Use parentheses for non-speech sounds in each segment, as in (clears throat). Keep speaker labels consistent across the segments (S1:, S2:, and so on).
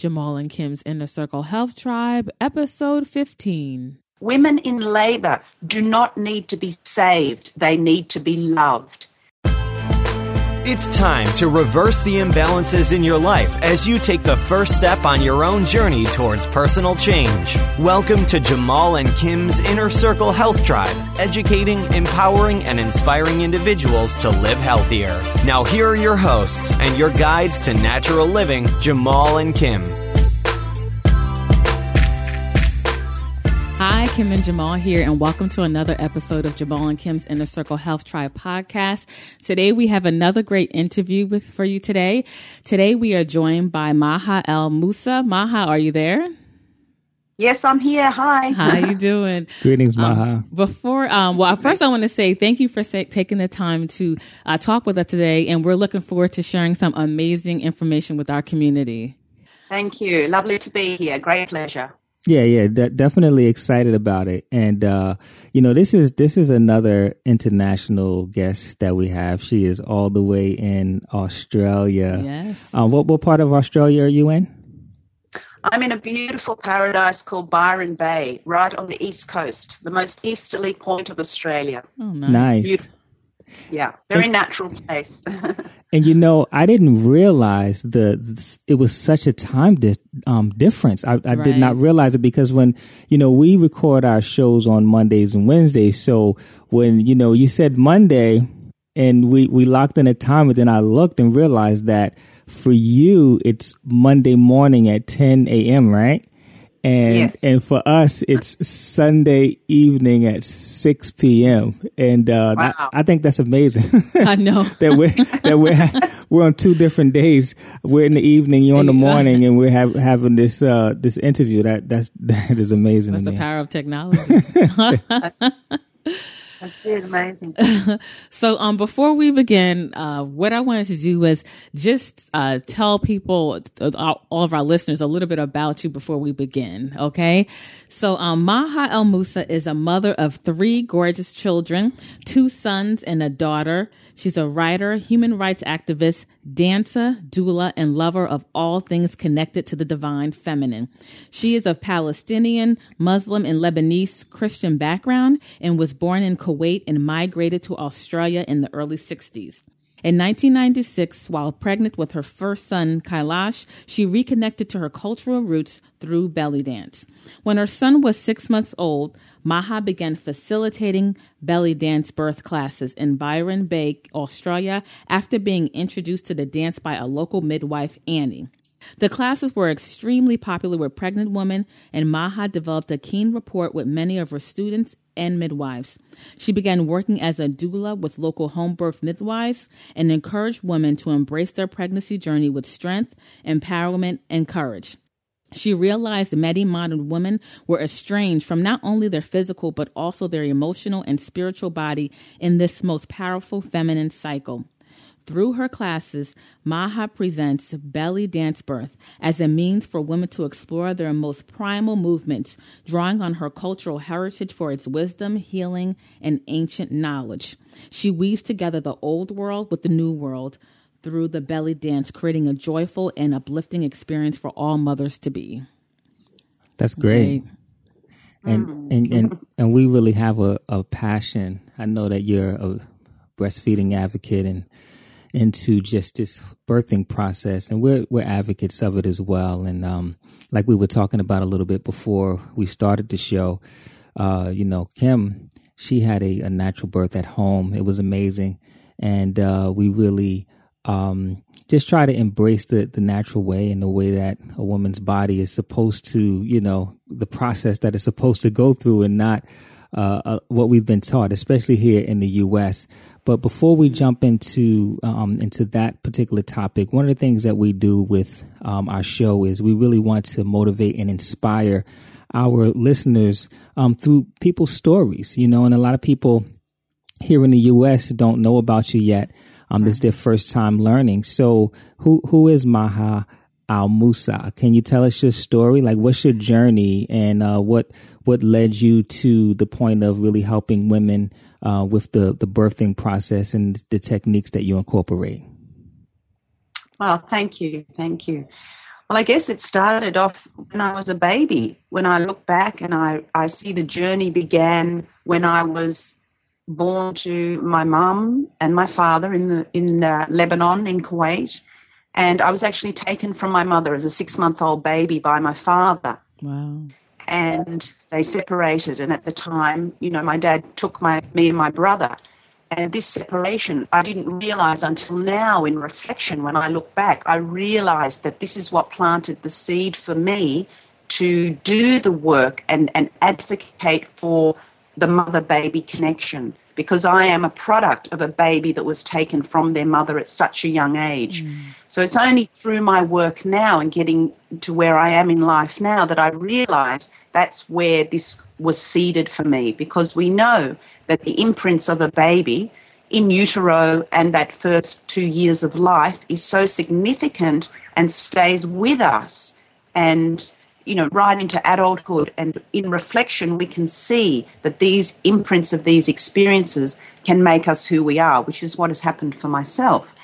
S1: Jamal and Kim's Inner Circle Health Tribe, episode 15.
S2: Women in labor do not need to be saved, they need to be loved.
S3: It's time to reverse the imbalances in your life as you take the first step on your own journey towards personal change. Welcome to Jamal and Kim's Inner Circle Health Tribe, educating, empowering, and inspiring individuals to live healthier. Now, here are your hosts and your guides to natural living, Jamal and Kim.
S1: Kim and Jamal here, and welcome to another episode of Jamal and Kim's Inner Circle Health Tribe podcast. Today, we have another great interview with for you today. Today, we are joined by Maha Al Musa. Maha, are you there?
S2: Yes, I'm here. Hi.
S1: How you doing? (laughs)
S4: Greetings, Maha.
S1: Um, before, um, well, first I want to say thank you for sa- taking the time to uh, talk with us today, and we're looking forward to sharing some amazing information with our community.
S2: Thank you. Lovely to be here. Great pleasure.
S4: Yeah, yeah, de- definitely excited about it. And uh, you know, this is this is another international guest that we have. She is all the way in Australia.
S1: Yes.
S4: Um, what what part of Australia are you in?
S2: I'm in a beautiful paradise called Byron Bay, right on the east coast, the most easterly point of Australia.
S1: Oh, nice.
S4: Nice.
S2: Yeah, very natural place. (laughs)
S4: And you know, I didn't realize the, it was such a time di- um, difference. I, I did not realize it because when you know we record our shows on Mondays and Wednesdays, so when you know you said Monday and we we locked in a time, and then I looked and realized that for you it's Monday morning at ten a.m. Right? And
S2: Yes.
S4: and for us it's Sunday evening at six p.m. And uh,
S2: Wow.
S4: I, I think that's amazing. (laughs)
S1: I know. (laughs)
S4: that we're that we're (laughs) we're on two different days. We're in the evening, you're in the morning, and we're have, having this uh this interview. That that's that is amazing
S1: That's the
S4: me.
S1: power of technology.
S2: That's amazing. (laughs)
S1: So, um, before we begin, uh, what I wanted to do was just uh, tell people, uh, all of our listeners, a little bit about you before we begin. Okay, so um, Maha Al Musa is a mother of three gorgeous children, two sons and a daughter. She's a writer, human rights activist, dancer, doula, and lover of all things connected to the divine feminine. She is of Palestinian, Muslim, and Lebanese Christian background and was born in Kuwait and migrated to Australia in the early 60s. In 1996, while pregnant with her first son, Kailash, she reconnected to her cultural roots through belly dance. When her son was six months old, Maha began facilitating belly dance birth classes in Byron Bay, Australia, after being introduced to the dance by a local midwife, Annie. The classes were extremely popular with pregnant women, and Maha developed a keen rapport with many of her students and midwives. She began working as a doula with local home birth midwives and encouraged women to embrace their pregnancy journey with strength, empowerment, and courage. She realized many modern women were estranged from not only their physical but also their emotional and spiritual body in this most powerful feminine cycle. Through her classes, Maha presents Belly Dance Birth as a means for women to explore their most primal movements, drawing on her cultural heritage for its wisdom, healing, and ancient knowledge. She weaves together the old world with the new world through the belly dance, creating a joyful and uplifting experience for all mothers to be.
S4: That's great. And, mm. and and and we really have a, a passion. I know that you're a breastfeeding advocate and into just this birthing process. And we're we're advocates of it as well. And um like we were talking about a little bit before we started the show uh you know kim she had a, a natural birth at home. It was amazing. And uh we really um just try to embrace the the natural way and the way that a woman's body is supposed to you know the process that it's supposed to go through and not uh, uh, what we've been taught, especially here in the U.S. But before we jump into um, into that particular topic, one of the things that we do with um, our show is we really want to motivate and inspire our listeners um, through people's stories. You know, and a lot of people here in the U.S. don't know about you yet. Um, this is their first time learning. So, who who is Maha Al Musa? Can you tell us your story? Like, what's your journey, and uh, what what led you to the point of really helping women uh, with the the birthing process and the techniques that you incorporate?
S2: Well, thank you, thank you. Well, I guess it started off when I was a baby. When I look back and I, I see the journey began when I was born to my mum and my father in the in uh, Lebanon in Kuwait, and I was actually taken from my mother as a six month old baby by my father.
S1: Wow.
S2: And they separated, and at the time, you know, my dad took my me and my brother, and this separation, I didn't realize until now in reflection, when I look back, I realized that this is what planted the seed for me to do the work and, and advocate for the mother baby connection because I am a product of a baby that was taken from their mother at such a young age. Mm. So it's only through my work now and getting to where I am in life now that I realize that's where this was seeded for me because we know that the imprints of a baby in utero and that first two years of life is so significant and stays with us and you know right into adulthood and in reflection we can see that these imprints of these experiences can make us who we are which is what has happened for myself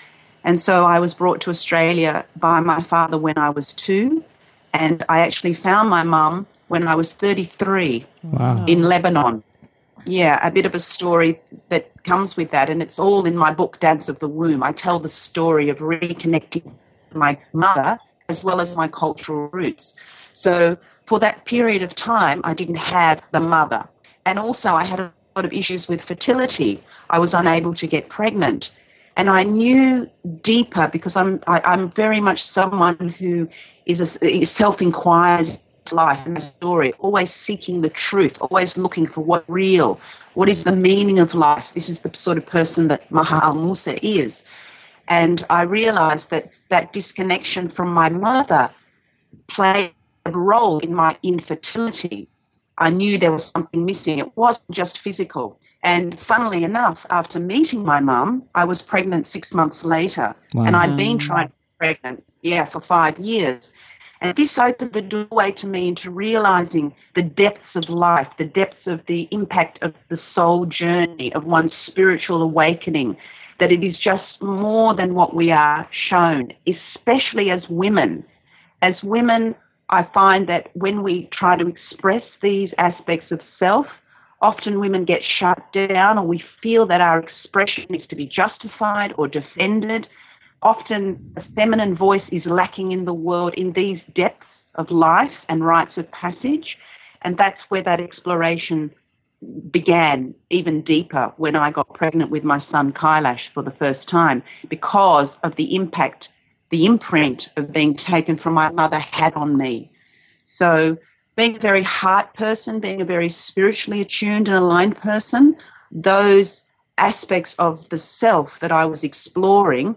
S2: and so i was brought to australia by my father when i was 2 and i actually found my mum when i was 33 wow. in lebanon yeah, a bit of a story that comes with that, and it's all in my book, Dance of the Womb. I tell the story of reconnecting my mother as well as my cultural roots. So for that period of time, I didn't have the mother. And also, I had a lot of issues with fertility. I was unable to get pregnant. And I knew deeper because I'm, I, am i am very much someone who is a, self inquires life and story, always seeking the truth, always looking for what real, what is the meaning of life. This is the sort of person that Maha Al Musa is. And I realized that that disconnection from my mother played role in my infertility. I knew there was something missing. It wasn't just physical. And funnily enough, after meeting my mum, I was pregnant six months later. Wow. And I'd been trying to be pregnant, yeah, for five years. And this opened the doorway to me into realizing the depths of life, the depths of the impact of the soul journey, of one's spiritual awakening, that it is just more than what we are shown, especially as women. As women, I find that when we try to express these aspects of self, often women get shut down or we feel that our expression needs to be justified or defended often a feminine voice is lacking in the world in these depths of life and rites of passage. And that's where that exploration began even deeper when I got pregnant with my son Kailash for the first time because of the impact, the imprint of being taken from my mother had on me. So, being a very heart person, being a very spiritually attuned and aligned person, those aspects of the self that I was exploring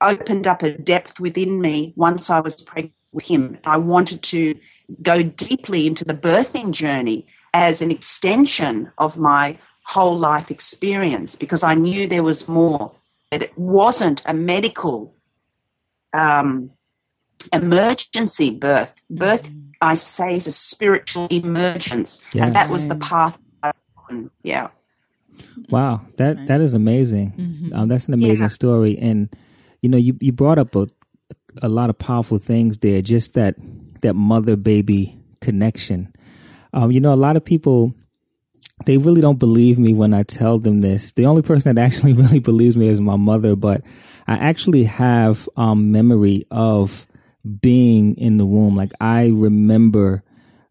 S2: opened up a depth within me once I was pregnant with him. I wanted to go deeply into the birthing journey as an extension of my whole life experience because I knew there was more. That it wasn't a medical um, emergency birth. Birth, I say, is a spiritual emergence, yes. and that was the path. Yeah.
S4: Wow, that that is amazing. Mm-hmm. Um, that's an amazing yeah. story, and you know, you, you brought up a, a lot of powerful things there, just that, that mother baby connection. Um, you know, a lot of people, they really don't believe me when I tell them this. The only person that (laughs) actually really believes me is my mother, but I actually have um, memory of being in the womb. Like I remember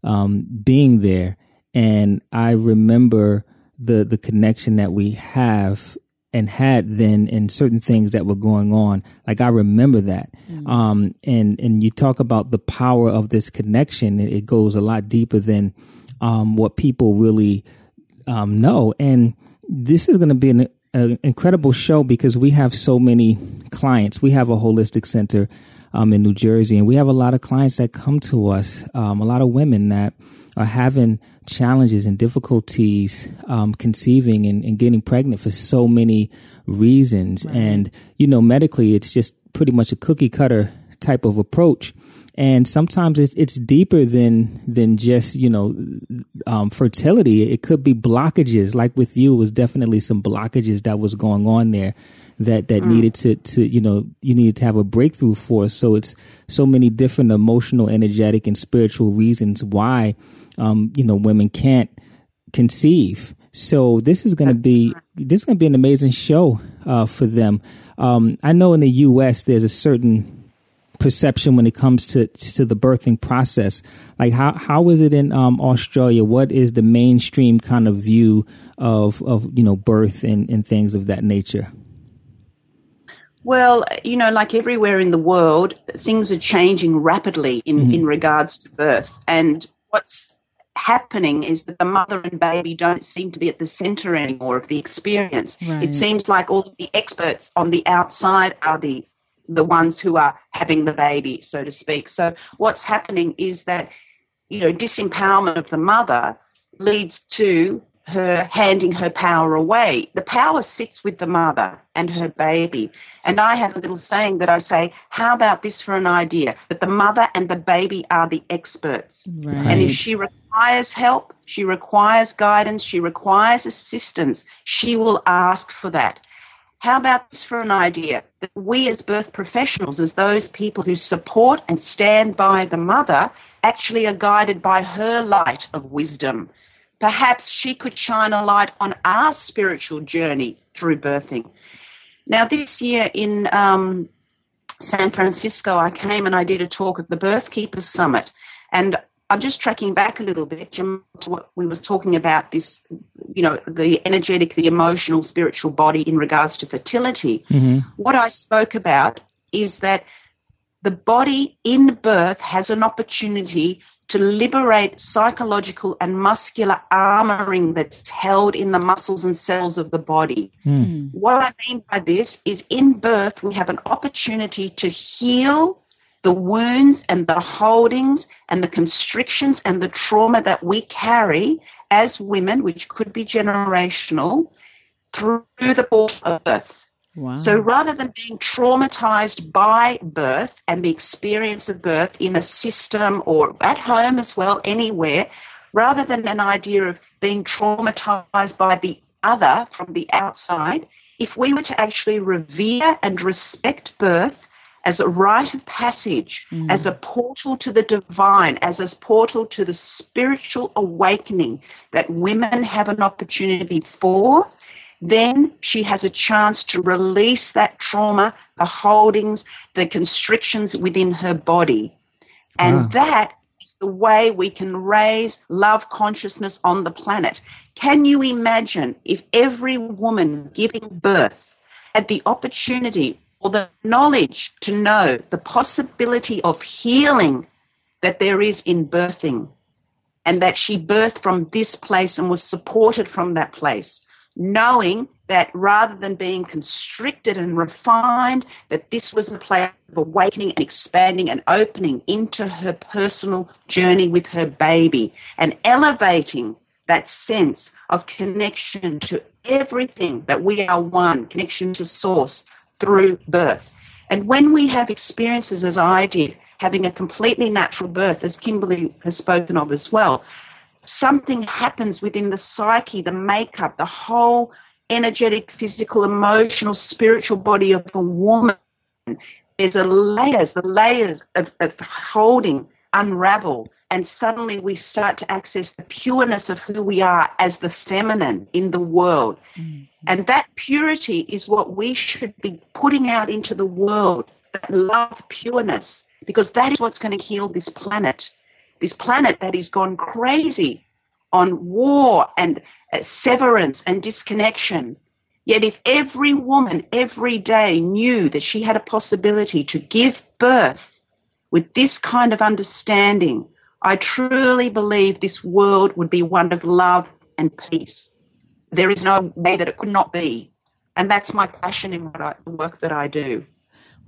S4: um, being there, and I remember the the connection that we have and had then in certain things that were going on. Like I remember that. Mm-hmm. Um, and, and you talk about the power of this connection. It, goes a lot deeper than, um, what people really, um, know. And this is going to be an, an incredible show because we have so many clients. We have a holistic center, um, in New Jersey and we have a lot of clients that come to us, um, a lot of women that, are having challenges and difficulties um, conceiving and, and, getting pregnant for so many reasons. Right. And, you know, medically, it's just pretty much a cookie cutter type of approach. And sometimes it's, it's deeper than than just you know um, fertility. It could be blockages. Like with you, it was definitely some blockages that was going on there that that mm. needed to to you know you needed to have a breakthrough for. So it's so many different emotional, energetic, and spiritual reasons why um, you know women can't conceive. So this is going to be this is going to be an amazing show uh, for them. Um, I know in the U.S. there's a certain perception when it comes to to the birthing process. Like how how is it in um, Australia? What is the mainstream kind of view of of you know birth and, and things of that nature?
S2: Well, you know, like everywhere in the world, things are changing rapidly in, mm-hmm. in regards to birth. And what's happening is that the mother and baby don't seem to be at the center anymore of the experience. Right. It seems like all the experts on the outside are the the ones who are having the baby, so to speak. So what's happening is that, you know, disempowerment of the mother leads to her handing her power away. The power sits with the mother and her baby. And I have a little saying that I say, how about this for an idea? That the mother and the baby are the experts. Right. And if she requires help, she requires guidance, she requires assistance, she will ask for that. How about this for an idea? That we, as birth professionals, as those people who support and stand by the mother, actually are guided by her light of wisdom. Perhaps she could shine a light on our spiritual journey through birthing. Now, this year in um, San Francisco, I came and I did a talk at the Birth Keepers Summit. And I'm just tracking back a little bit to what we was talking about this, you know, the energetic, the emotional, spiritual body in regards to fertility. Mm-hmm. What I spoke about is that the body in birth has an opportunity to liberate psychological and muscular armoring that's held in the muscles and cells of the body. Mm. What I mean by this is in birth, we have an opportunity to heal the wounds and the holdings and the constrictions and the trauma that we carry as women, which could be generational, through the course of birth. Wow. So rather than being traumatized by birth and the experience of birth in a system or at home as well, anywhere, rather than an idea of being traumatized by the other from the outside, if we were to actually revere and respect birth as a rite of passage, mm. as a portal to the divine, as a portal to the spiritual awakening that women have an opportunity for, then she has a chance to release that trauma, the holdings, the constrictions within her body. And wow. that is the way we can raise love consciousness on the planet. Can you imagine if every woman giving birth had the opportunity or the knowledge to know the possibility of healing that there is in birthing and that she birthed from this place and was supported from that place knowing that rather than being constricted and refined that this was a place of awakening and expanding and opening into her personal journey with her baby and elevating that sense of connection to everything that we are one connection to source through birth. And when we have experiences, as I did, having a completely natural birth, as Kimberly has spoken of as well, something happens within the psyche, the makeup, the whole energetic, physical, emotional, spiritual body of a woman. There's a layers, the layers of, of holding unravel and suddenly we start to access the pureness of who we are as the feminine in the world. Mm-hmm. And that purity is what we should be putting out into the world that love pureness, because that is what's going to heal this planet. This planet that has gone crazy on war and uh, severance and disconnection. Yet, if every woman every day knew that she had a possibility to give birth with this kind of understanding, I truly believe this world would be one of love and peace. There is no way that it could not be. And that's my passion in what I, the work that I do.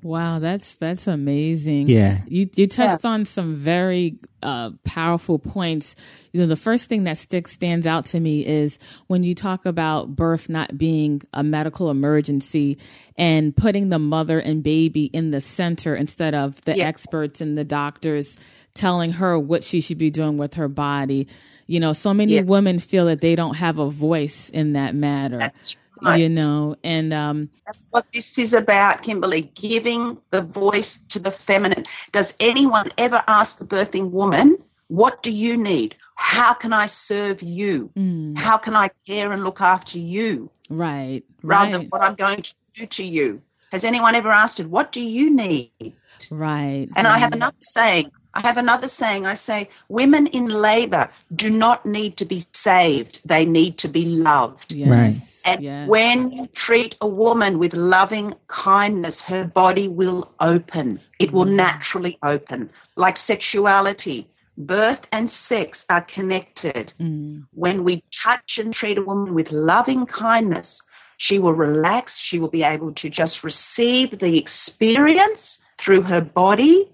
S1: Wow, that's that's amazing.
S4: Yeah,
S1: you you touched yeah. on some very uh, powerful points. You know, the first thing that sticks stands out to me is when you talk about birth not being a medical emergency and putting the mother and baby in the center instead of the yes. experts and the doctors telling her what she should be doing with her body. You know, so many women feel that they don't have a voice in that matter.
S2: That's
S1: Right. You know, and um,
S2: that's what this is about, Kimberly giving the voice to the feminine. Does anyone ever ask a birthing woman, What do you need? How can I serve you? Mm. How can I care and look after you?
S1: Right.
S2: Rather
S1: right.
S2: than what I'm going to do to you. Has anyone ever asked it, What do you need?
S1: Right.
S2: And right. I have another saying I have another saying. I say, women in labor do not need to be saved, they need to be loved.
S1: Yes. Right.
S2: And
S1: yes.
S2: when you treat a woman with loving kindness, her body will open. It will mm. naturally open. Like sexuality, birth and sex are connected. Mm. When we touch and treat a woman with loving kindness, she will relax. She will be able to just receive the experience through her body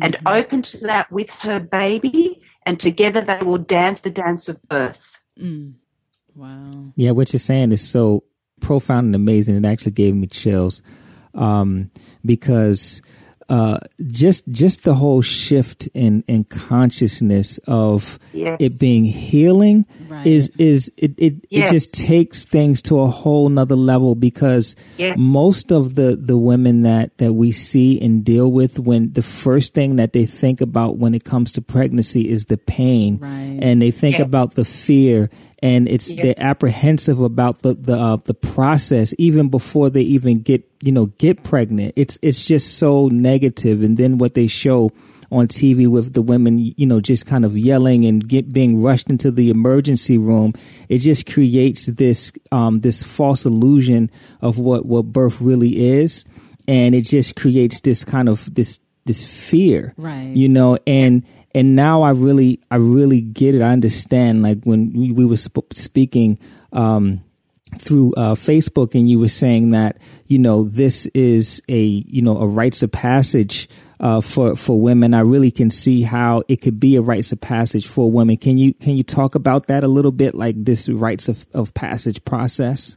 S2: and mm-hmm. open to that with her baby, and together they will dance the dance of birth.
S1: Mm. Wow.
S4: Yeah, what you're saying is so profound and amazing. It actually gave me chills um, because uh, just just the whole shift in in consciousness of yes. it being healing right. is is it it, yes. it just takes things to a whole nother level because yes. most of the the women that that we see and deal with when the first thing that they think about when it comes to pregnancy is the pain
S1: right.
S4: and they think about the fear and it's yes. they're apprehensive about the the uh, the process even before they even get you know get pregnant. It's it's just so negative, and then what they show on TV with the women, you know, just kind of yelling and get being rushed into the emergency room. It just creates this um, this false illusion of what what birth really is, and it just creates this kind of this this fear,
S1: right?
S4: You know, and and now I really, I really get it. I understand. Like when we, we were sp- speaking um, through uh, Facebook, and you were saying that you know this is a you know a rites of passage uh, for for women. I really can see how it could be a rites of passage for women. Can you can you talk about that a little bit, like this rites of, of passage process?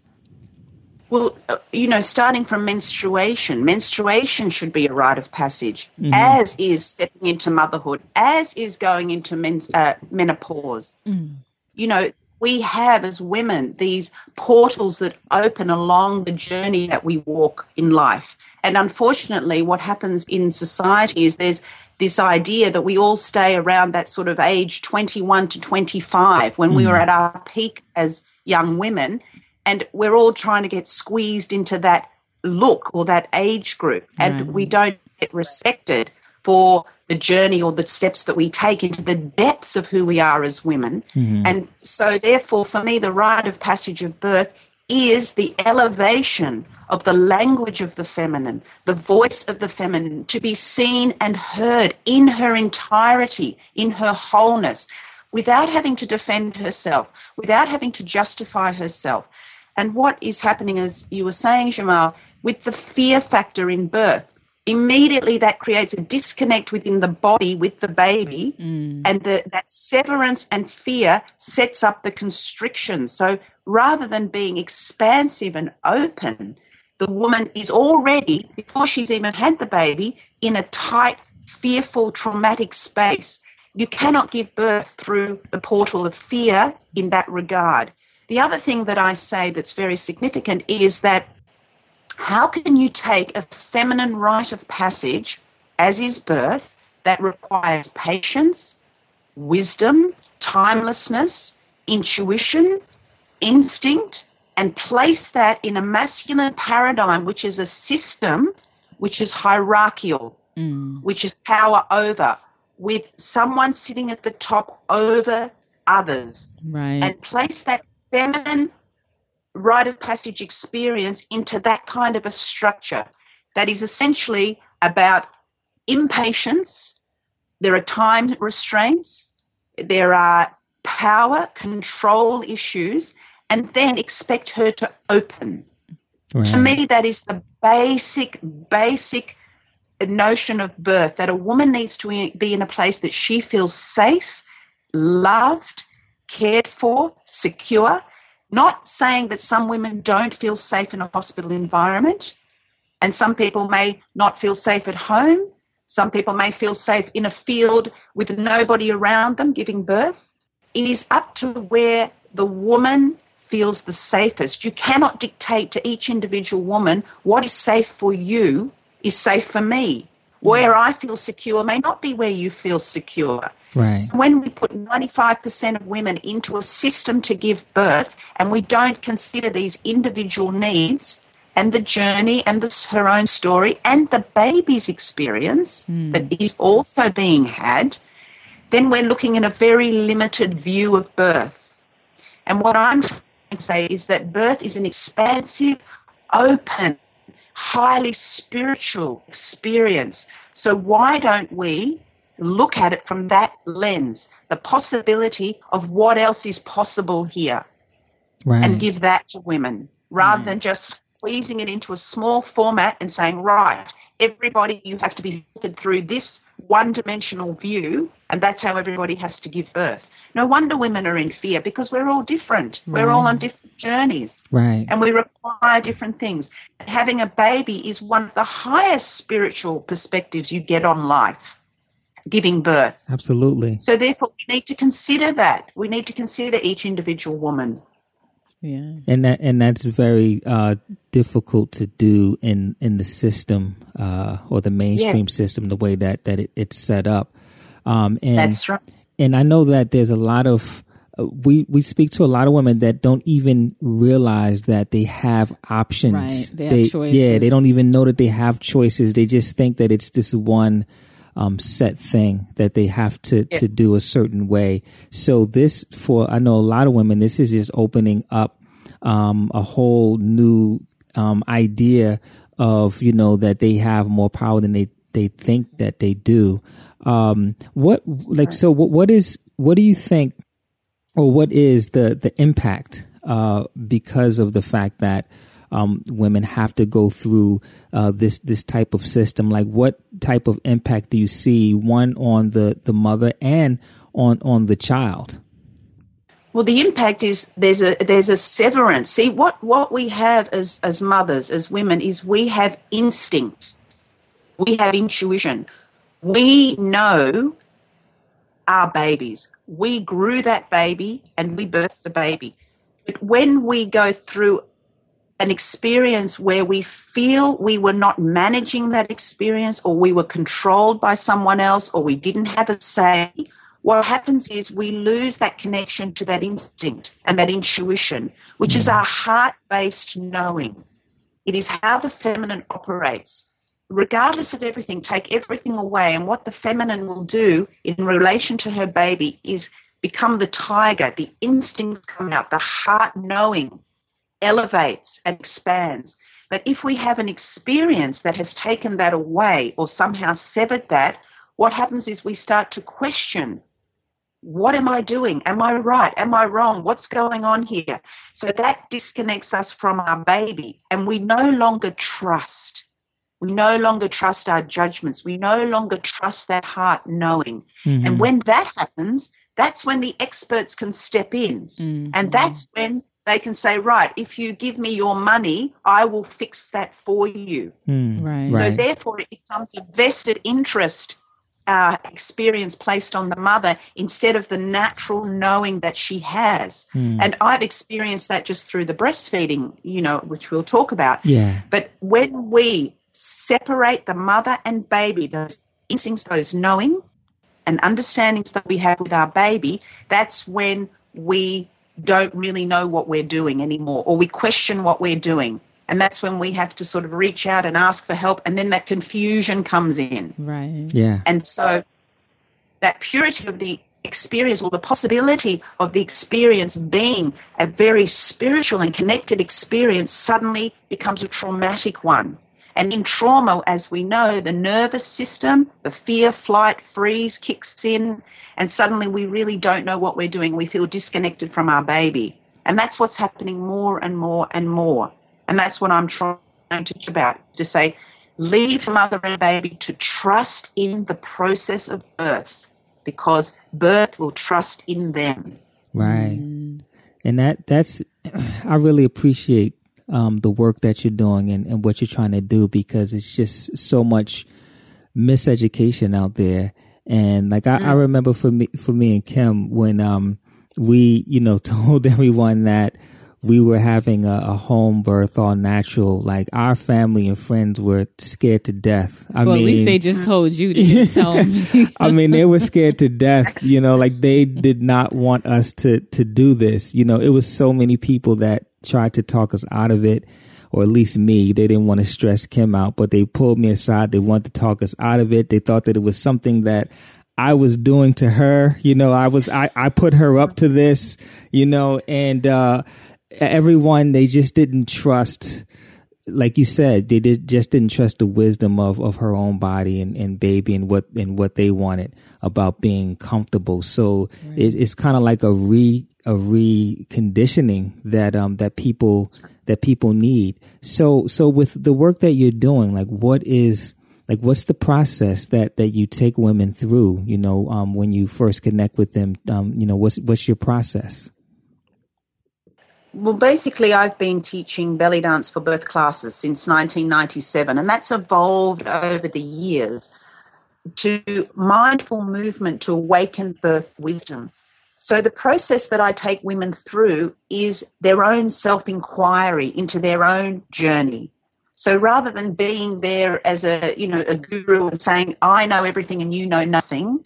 S2: Well, uh, you know, starting from menstruation, menstruation should be a rite of passage, mm-hmm. as is stepping into motherhood, as is going into men, uh, menopause. Mm. You know, we have as women these portals that open along the journey that we walk in life. And unfortunately, what happens in society is there's this idea that we all stay around that sort of age 21 to 25 when mm. we were at our peak as young women and we're all trying to get squeezed into that look or that age group and right. we don't get respected for the journey or the steps that we take into the depths of who we are as women mm-hmm. and so therefore for me the rite of passage of birth is the elevation of the language of the feminine, the voice of the feminine, to be seen and heard in her entirety, in her wholeness, without having to defend herself, without having to justify herself. And what is happening, as you were saying, Jamal, with the fear factor in birth, immediately that creates a disconnect within the body with the baby, mm. and the, that severance and fear sets up the constriction. So rather than being expansive and open, the woman is already, before she's even had the baby, in a tight, fearful, traumatic space. You cannot give birth through the portal of fear in that regard. The other thing that I say that's very significant is that how can you take a feminine rite of passage, as is birth, that requires patience, wisdom, timelessness, intuition, instinct, and place that in a masculine paradigm, which is a system which is hierarchical, mm. which is power over, with someone sitting at the top over others.
S1: Right.
S2: And place that feminine rite of passage experience into that kind of a structure that is essentially about impatience. There are time restraints, there are power control issues, and then expect her to open. Right. To me, that is the basic, basic notion of birth that a woman needs to be in a place that she feels safe, loved, cared for, secure. Not saying that some women don't feel safe in a hospital environment, and some people may not feel safe at home. Some people may feel safe in a field with nobody around them giving birth. It is up to where the woman feels the safest. You cannot dictate to each individual woman what is safe for you is safe for me. Where I feel secure may not be where you feel secure.
S4: Right.
S2: So when we put 95% of women into a system to give birth and we don't consider these individual needs and the journey and the, her own story and the baby's experience mm. that is also being had, then we're looking at a very limited view of birth. And what I'm trying to say is that birth is an expansive, open, highly spiritual experience. So why don't we look at it from that lens, the possibility of what else is possible here, right. and give that to women rather mm. than just squeezing it into a small format and saying, right, everybody, you have to be filtered through this one dimensional view, and that's how everybody has to give birth. No wonder women are in fear because we're all different. Right. We're all on different journeys.
S4: Right.
S2: And we require different things. Having a baby is one of the highest spiritual perspectives you get on life giving birth.
S4: Absolutely.
S2: So therefore we need to consider that. We need to consider each individual woman.
S1: Yeah.
S4: And that and that's very uh, difficult to do in in the system uh, or the mainstream yes. system, the way that that it, it's set up.
S2: Um, and, that's right.
S4: And I know that there's a lot of uh, we we speak to a lot of women that don't even realize that they have options.
S1: Right. They, they have choices.
S4: Yeah, they don't even know that they have choices. They just think that it's this one um, set thing that they have to, yes. to do a certain way. So this for, I know a lot of women, this is just opening up, um, a whole new, um, idea of, you know, that they have more power than they, they think that they do. Um, what, like, so what, what is, what do you think, or what is the, the impact, uh, because of the fact that, um, women have to go through uh, this this type of system? Like, what type of impact do you see one on the the mother and on on the child?
S2: Well, the impact is there's a there's a severance. See what what we have as as mothers as women is we have instinct, we have intuition, we know our babies. We grew that baby and we birthed the baby. But when we go through an experience where we feel we were not managing that experience or we were controlled by someone else or we didn't have a say, what happens is we lose that connection to that instinct and that intuition, which is our heart based knowing. It is how the feminine operates. Regardless of everything, take everything away. And what the feminine will do in relation to her baby is become the tiger. The instincts come out, the heart knowing elevates and expands. But if we have an experience that has taken that away or somehow severed that, what happens is we start to question what am I doing? Am I right? Am I wrong? What's going on here? So that disconnects us from our baby, and we no longer trust. We no longer trust our judgments. We no longer trust that heart knowing. Mm-hmm. And when that happens, that's when the experts can step in. Mm-hmm. And that's when they can say, right, if you give me your money, I will fix that for you.
S4: Mm, right.
S2: So right. therefore, it becomes a vested interest uh, experience placed on the mother instead of the natural knowing that she has. Mm. And I've experienced that just through the breastfeeding, you know, which we'll talk about.
S4: Yeah.
S2: But when we separate the mother and baby, those instincts, those knowing and understandings that we have with our baby, that's when we don't really know what we're doing anymore, or we question what we're doing. And that's when we have to sort of reach out and ask for help, and then that confusion comes in.
S1: Right.
S4: Yeah.
S2: And so that purity of the experience or the possibility of the experience being a very spiritual and connected experience suddenly becomes a traumatic one. And in trauma, as we know, the nervous system, the fear, flight, freeze kicks in, and suddenly we really don't know what we're doing. We feel disconnected from our baby. And that's what's happening more and more and more. And that's what I'm trying to teach about to say, leave the mother and baby to trust in the process of birth because birth will trust in them.
S4: Right. And that that's (clears throat) I really appreciate um, the work that you're doing and, and what you're trying to do because it's just so much miseducation out there and like I, mm. I remember for me, for me and Kim, when, um, we, you know, (laughs) told everyone that we were having a, a, home birth all natural. Like our family and friends were scared to death.
S1: I well, mean, at least they just told you to (laughs) tell me.
S4: I mean, they were scared to death. You know, like they did not want us to to do this. You know, it was so many people that tried to talk us out of it or at least me. They didn't want to stress Kim out, but they pulled me aside. They wanted to talk us out of it. They thought that it was something that I was doing to her. You know, I was I, I put her up to this, you know, and uh everyone they just didn't trust like you said, they did just didn't trust the wisdom of, of her own body and, and baby and what and what they wanted about being comfortable. So right. it, it's kind of like a re a reconditioning that um that people that people need. So so with the work that you're doing, like what is like what's the process that that you take women through? You know, um, when you first connect with them, um, you know, what's what's your process?
S2: Well, basically, I've been teaching belly dance for birth classes since 1997, and that's evolved over the years to mindful movement to awaken birth wisdom. So, the process that I take women through is their own self inquiry into their own journey. So, rather than being there as a, you know, a guru and saying, I know everything and you know nothing,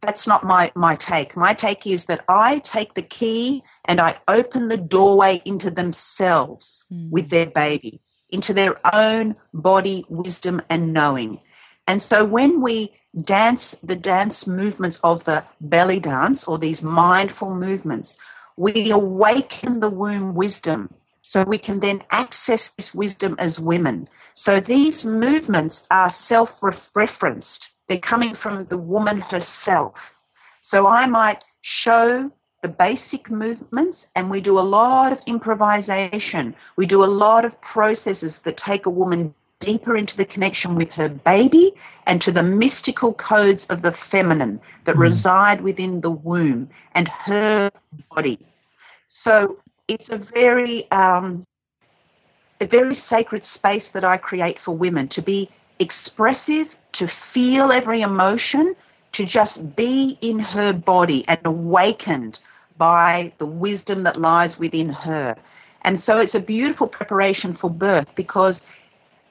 S2: that's not my, my take. My take is that I take the key and I open the doorway into themselves mm. with their baby, into their own body, wisdom, and knowing. And so when we dance the dance movements of the belly dance or these mindful movements, we awaken the womb wisdom so we can then access this wisdom as women. So these movements are self referenced. They're coming from the woman herself. So I might show the basic movements and we do a lot of improvisation. We do a lot of processes that take a woman deeper into the connection with her baby and to the mystical codes of the feminine that mm. reside within the womb and her body. So it's a very um, a very sacred space that I create for women to be expressive, to feel every emotion, to just be in her body and awakened by the wisdom that lies within her. And so it's a beautiful preparation for birth because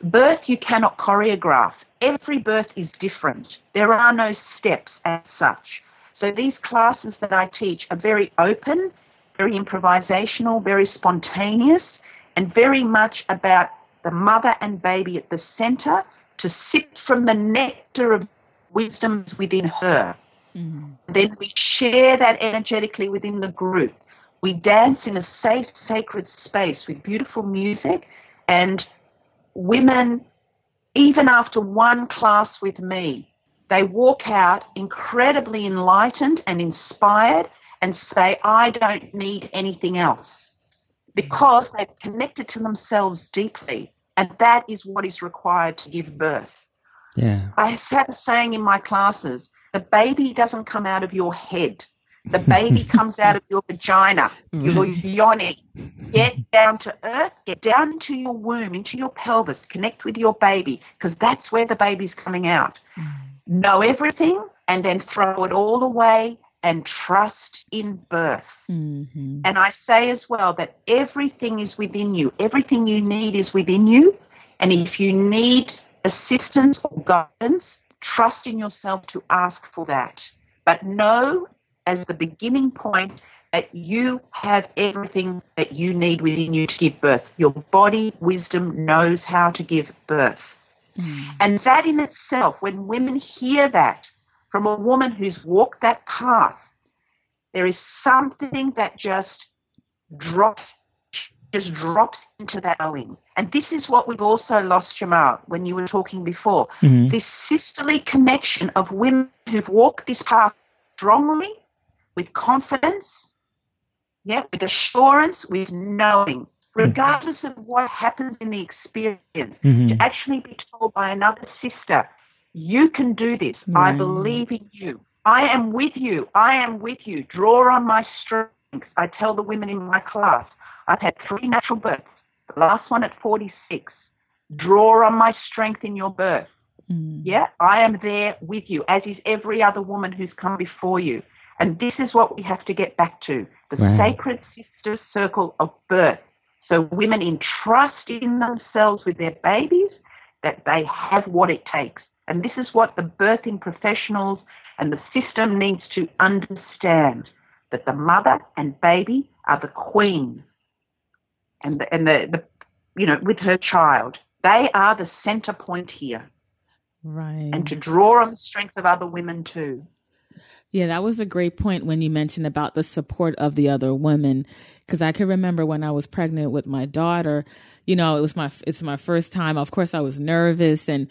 S2: birth you cannot choreograph. Every birth is different. There are no steps as such. So these classes that I teach are very open, very improvisational, very spontaneous, and very much about the mother and baby at the center to sip from the nectar of wisdoms within her. Mm-hmm. Then we share that energetically within the group. We dance in a safe, sacred space with beautiful music, and women, even after one class with me, they walk out incredibly enlightened and inspired and say, I don't need anything else because they've connected to themselves deeply. And that is what is required to give birth.
S4: Yeah.
S2: I have a saying in my classes the baby doesn't come out of your head. The baby (laughs) comes out of your vagina, your yoni. Get down to earth, get down into your womb, into your pelvis, connect with your baby, because that's where the baby's coming out. Mm. Know everything and then throw it all away and trust in birth. Mm-hmm. And I say as well that everything is within you, everything you need is within you. And if you need assistance or guidance, trust in yourself to ask for that. But know as the beginning point that you have everything that you need within you to give birth. Your body wisdom knows how to give birth. Mm. And that in itself, when women hear that from a woman who's walked that path, there is something that just drops just drops into that knowing. And this is what we've also lost, Jamal, when you were talking before. Mm-hmm. This sisterly connection of women who've walked this path strongly, with confidence, yeah, with assurance, with knowing, mm-hmm. regardless of what happens in the experience, mm-hmm. to actually be told by another sister, you can do this. I believe in you. I am with you. I am with you. Draw on my strength. I tell the women in my class, I've had three natural births, the last one at 46. Draw on my strength in your birth. Mm. Yeah, I am there with you, as is every other woman who's come before you. And this is what we have to get back to the sacred sister circle of birth. So women entrust in themselves with their babies that they have what it takes. And this is what the birthing professionals and the system needs to understand that the mother and baby are the queen. And the, and the, the you know with her child. They are the center point here.
S1: Right.
S2: And to draw on the strength of other women too.
S1: Yeah, that was a great point when you mentioned about the support of the other women. Cause I can remember when I was pregnant with my daughter, you know, it was my, it's my first time. Of course, I was nervous and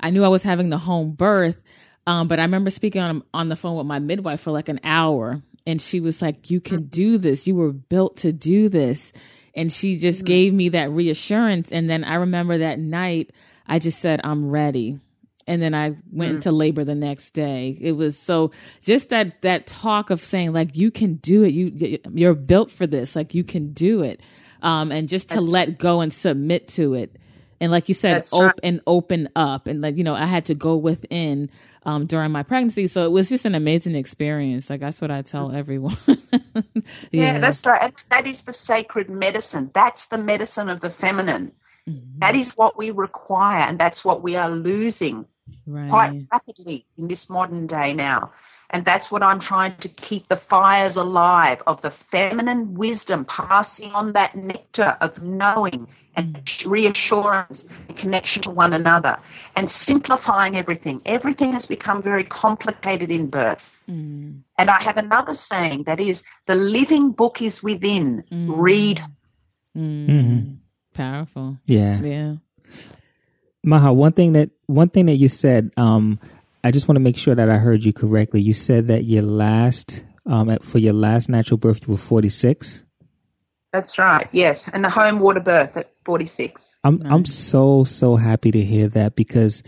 S1: I knew I was having the home birth. Um, but I remember speaking on, on the phone with my midwife for like an hour and she was like, you can do this. You were built to do this. And she just mm-hmm. gave me that reassurance. And then I remember that night, I just said, I'm ready and then I went mm. into labor the next day. It was so just that that talk of saying like you can do it. You you're built for this. Like you can do it. Um, and just to That's let go and submit to it. And like you said, open right. and open up. And like, you know, I had to go within um, during my pregnancy. So it was just an amazing experience. Like that's what I tell everyone. (laughs)
S2: yeah. yeah, that's right. That is the sacred medicine. That's the medicine of the feminine. Mm-hmm. That is what we require, and that's what we are losing right. quite rapidly in this modern day now. And that's what I'm trying to keep the fires alive of the feminine wisdom, passing on that nectar of knowing and reassurance and connection to one another and simplifying everything. Everything has become very complicated in birth. Mm. And I have another saying that is the living book is within. Mm. Read.
S1: Mm. Mm-hmm. Powerful.
S4: Yeah.
S1: Yeah.
S4: Maha, one thing that one thing that you said, um, I just want to make sure that I heard you correctly. You said that your last um, for your last natural birth you were forty six.
S2: That's right. Yes, and the home water birth at forty six.
S4: I'm I'm so so happy to hear that because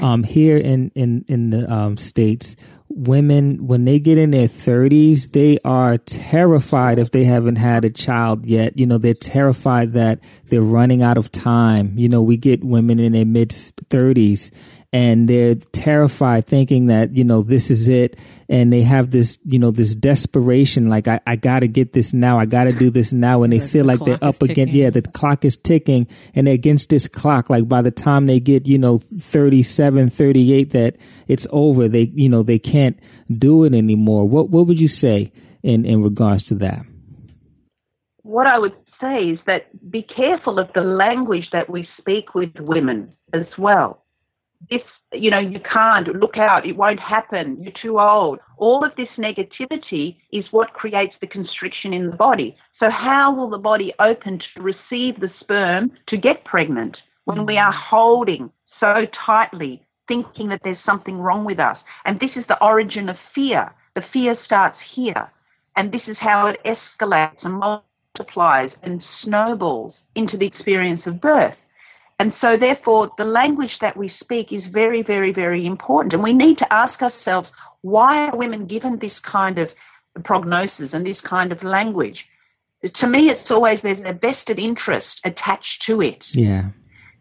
S4: um, here in in in the um, states women when they get in their 30s they are terrified if they haven't had a child yet. You know they're terrified that they're running out of time. You know we get women in their mid 30s and they're terrified thinking that you know this is it. And they have this you know this desperation like i, I gotta get this now. I gotta do this now. And they feel the like they're up against yeah the clock is ticking. And they're against this clock. Like by the time they get you know 37 38 that it's over. They you know they can't do it anymore. What what would you say in in regards to that?
S2: What i would say is that be careful of the language that we speak with women as well this, you know, you can't, look out, it won't happen, you're too old. All of this negativity is what creates the constriction in the body. So, how will the body open to receive the sperm to get pregnant when we are holding so tightly, thinking that there's something wrong with us? And this is the origin of fear. The fear starts here. And this is how it escalates and multiplies and snowballs into the experience of birth. And so, therefore, the language that we speak is very, very, very important. And we need to ask ourselves why are women given this kind of prognosis and this kind of language? To me, it's always there's a vested interest attached to it.
S4: Yeah.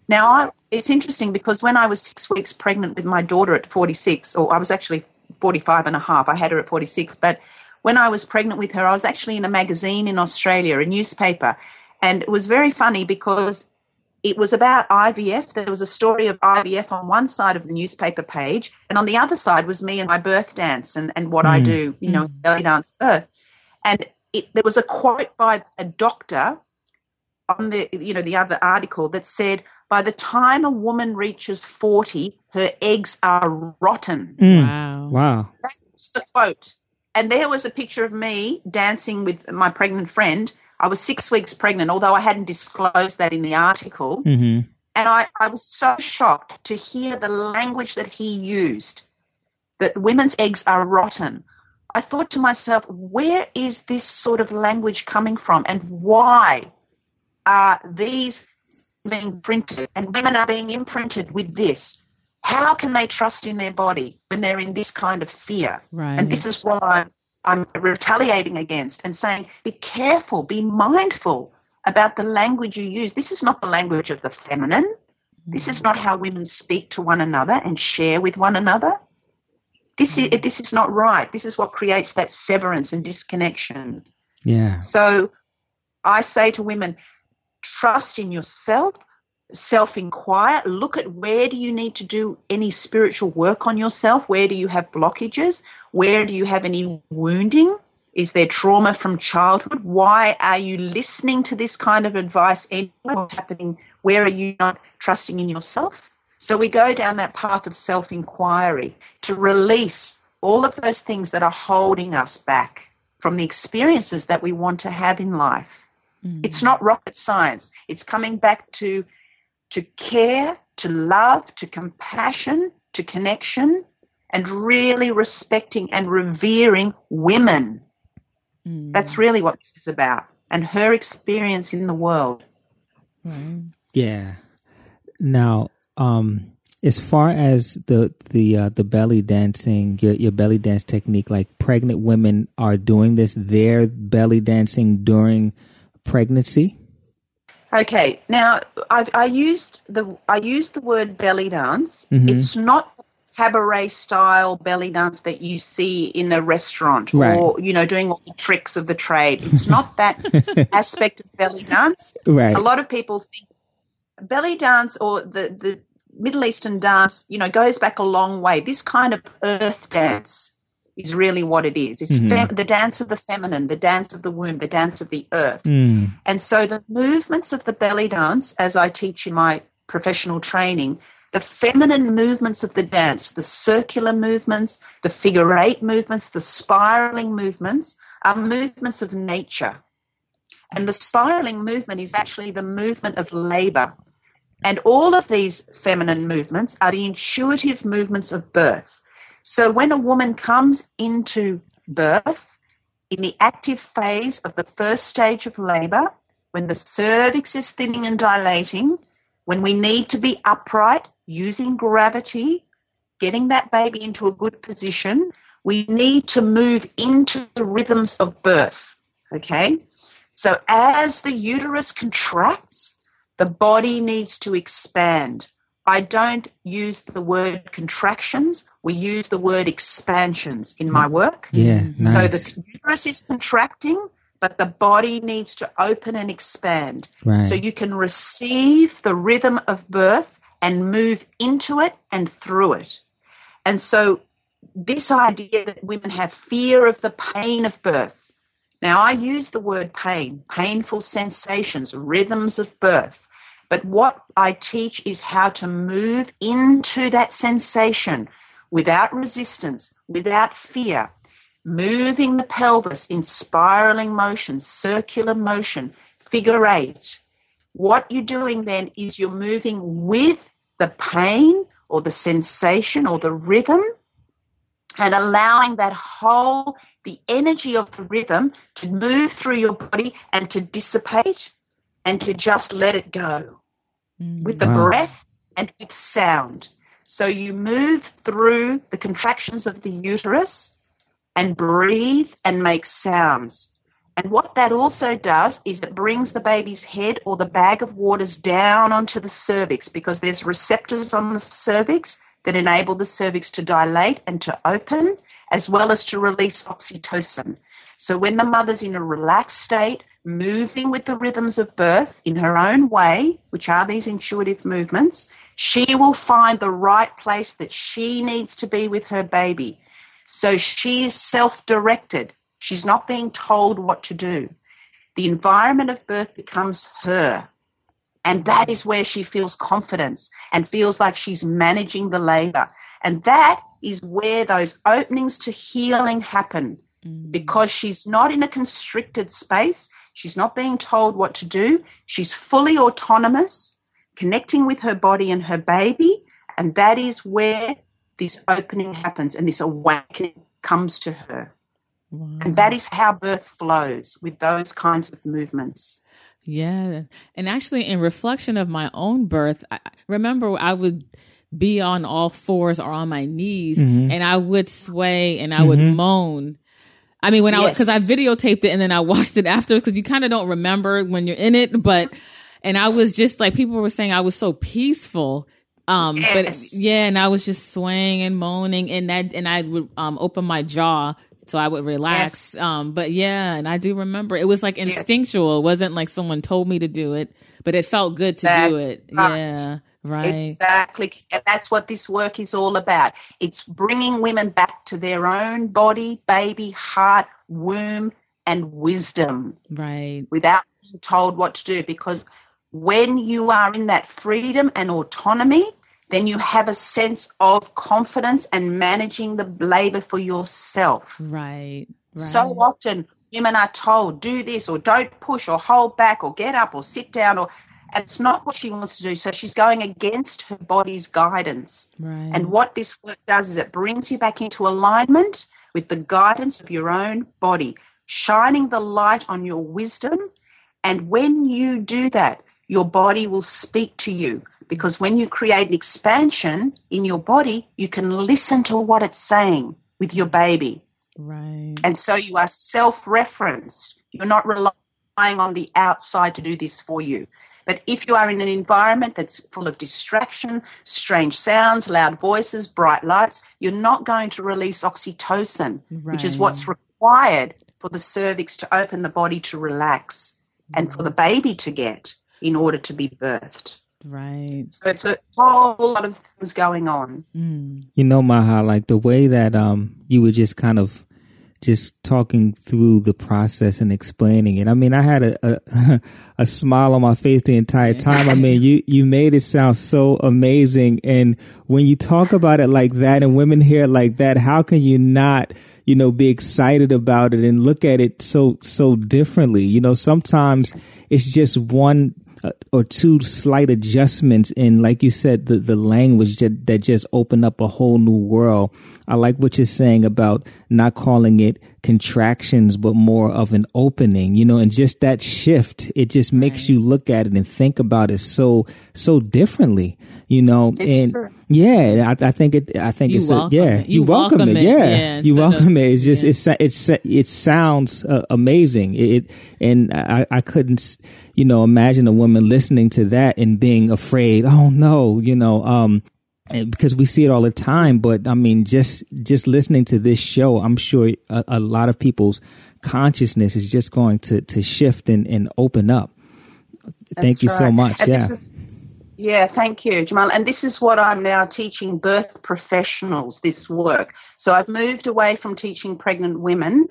S2: Now, I, it's interesting because when I was six weeks pregnant with my daughter at 46, or I was actually 45 and a half, I had her at 46, but when I was pregnant with her, I was actually in a magazine in Australia, a newspaper. And it was very funny because it was about IVF. There was a story of IVF on one side of the newspaper page, and on the other side was me and my birth dance and, and what mm. I do, you know, mm. belly dance birth. And it, there was a quote by a doctor on the, you know, the other article that said, by the time a woman reaches 40, her eggs are rotten.
S4: Mm. Wow. Wow.
S2: That's the quote. And there was a picture of me dancing with my pregnant friend I was six weeks pregnant, although I hadn't disclosed that in the article.
S4: Mm-hmm.
S2: And I, I was so shocked to hear the language that he used that women's eggs are rotten. I thought to myself, where is this sort of language coming from and why are these being printed and women are being imprinted with this? How can they trust in their body when they're in this kind of fear?
S1: Right.
S2: And this is why I'm I'm retaliating against and saying, be careful, be mindful about the language you use. This is not the language of the feminine. This is not how women speak to one another and share with one another. This is this is not right. This is what creates that severance and disconnection.
S4: Yeah.
S2: So I say to women, trust in yourself, self inquire, look at where do you need to do any spiritual work on yourself? Where do you have blockages? Where do you have any wounding? Is there trauma from childhood? Why are you listening to this kind of advice anyway? What's happening? Where are you not trusting in yourself? So we go down that path of self inquiry to release all of those things that are holding us back from the experiences that we want to have in life. Mm. It's not rocket science. It's coming back to to care, to love, to compassion, to connection, and really respecting and revering women. Mm. That's really what this is about, and her experience in the world.
S4: Yeah. Now, um, as far as the the uh, the belly dancing, your your belly dance technique, like pregnant women are doing this, they're belly dancing during pregnancy.
S2: Okay, now I've, I used the I used the word belly dance. Mm-hmm. It's not cabaret style belly dance that you see in a restaurant right. or you know doing all the tricks of the trade. It's not that (laughs) aspect of belly dance.
S4: Right.
S2: A lot of people think belly dance or the the Middle Eastern dance, you know, goes back a long way. This kind of earth dance is really what it is. It's mm-hmm. fem- the dance of the feminine, the dance of the womb, the dance of the earth.
S4: Mm.
S2: And so the movements of the belly dance, as I teach in my professional training, the feminine movements of the dance, the circular movements, the figure eight movements, the spiraling movements, are movements of nature. And the spiraling movement is actually the movement of labor. And all of these feminine movements are the intuitive movements of birth. So when a woman comes into birth, in the active phase of the first stage of labor, when the cervix is thinning and dilating, when we need to be upright, using gravity, getting that baby into a good position, we need to move into the rhythms of birth. Okay? So as the uterus contracts, the body needs to expand. I don't use the word contractions. We use the word expansions in my work.
S4: Yeah. Mm. Nice.
S2: So the uterus is contracting, but the body needs to open and expand.
S4: Right.
S2: So you can receive the rhythm of birth and move into it and through it. And so this idea that women have fear of the pain of birth. Now I use the word pain, painful sensations, rhythms of birth. But what I teach is how to move into that sensation without resistance, without fear, moving the pelvis in spiraling motion, circular motion, figure eight. What you're doing then is you're moving with the pain or the sensation or the rhythm and allowing that whole, the energy of the rhythm to move through your body and to dissipate and to just let it go mm. with the wow. breath and with sound. So you move through the contractions of the uterus and breathe and make sounds. And what that also does is it brings the baby's head or the bag of waters down onto the cervix because there's receptors on the cervix that enable the cervix to dilate and to open, as well as to release oxytocin. So when the mother's in a relaxed state, moving with the rhythms of birth in her own way, which are these intuitive movements, she will find the right place that she needs to be with her baby. So she is self directed. She's not being told what to do. The environment of birth becomes her. And that is where she feels confidence and feels like she's managing the labor. And that is where those openings to healing happen mm. because she's not in a constricted space. She's not being told what to do. She's fully autonomous, connecting with her body and her baby. And that is where this opening happens and this awakening comes to her. Wow. And that is how birth flows with those kinds of movements.
S1: Yeah. And actually, in reflection of my own birth, I remember I would be on all fours or on my knees mm-hmm. and I would sway and I mm-hmm. would moan. I mean, when yes. I, cause I videotaped it and then I (laughs) watched it after because you kind of don't remember when you're in it, but, and I was just like, people were saying I was so peaceful Um, yes. but yeah, and I was just swaying and moaning, and that, and I would um open my jaw so I would relax. Yes. Um, but yeah, and I do remember it was like instinctual. Yes. It wasn't like someone told me to do it, but it felt good to That's do it. Right. Yeah. Right.
S2: Exactly. And that's what this work is all about. It's bringing women back to their own body, baby, heart, womb, and wisdom.
S1: Right.
S2: Without being told what to do. Because when you are in that freedom and autonomy, then you have a sense of confidence and managing the labor for yourself.
S1: Right. right.
S2: So often women are told, do this or don't push or hold back or get up or sit down or and it's not what she wants to do. So she's going against her body's guidance.
S1: Right.
S2: And what this work does is it brings you back into alignment with the guidance of your own body, shining the light on your wisdom. And when you do that, your body will speak to you because when you create an expansion in your body, you can listen to what it's saying with your baby.
S1: Right.
S2: And so you are self referenced. You're not relying on the outside to do this for you. But if you are in an environment that's full of distraction, strange sounds, loud voices, bright lights, you're not going to release oxytocin, right. which is what's required for the cervix to open the body to relax and for the baby to get in order to be birthed.
S1: Right.
S2: So it's a whole lot of things going on.
S4: Mm. You know, Maha, like the way that um you were just kind of just talking through the process and explaining it. I mean, I had a a, (laughs) a smile on my face the entire time. I mean, you you made it sound so amazing, and when you talk about it like that, and women hear it like that, how can you not? you know, be excited about it and look at it so, so differently. You know, sometimes it's just one Uh, or two slight adjustments in, like you said, the, the language that, that just opened up a whole new world. I like what you're saying about not calling it contractions, but more of an opening, you know, and just that shift, it just makes right. you look at it and think about it so, so differently, you know,
S2: it's and true.
S4: Yeah, I, I, think it, I think
S1: you
S4: it's, a, yeah,
S1: you, you welcome, welcome, it.
S4: Yeah. yeah you welcome of, it. It's just, yeah. it's, it's, it sounds uh, amazing. It, and I, I couldn't, you know, imagine a woman listening to that and being afraid. Oh no, you know, um, because we see it all the time. But I mean, just just listening to this show, I'm sure a, a lot of people's consciousness is just going to to shift and, and open up. That's thank you right. so much. And yeah.
S2: Yeah, thank you, Jamal. And this is what I'm now teaching birth professionals this work. So I've moved away from teaching pregnant women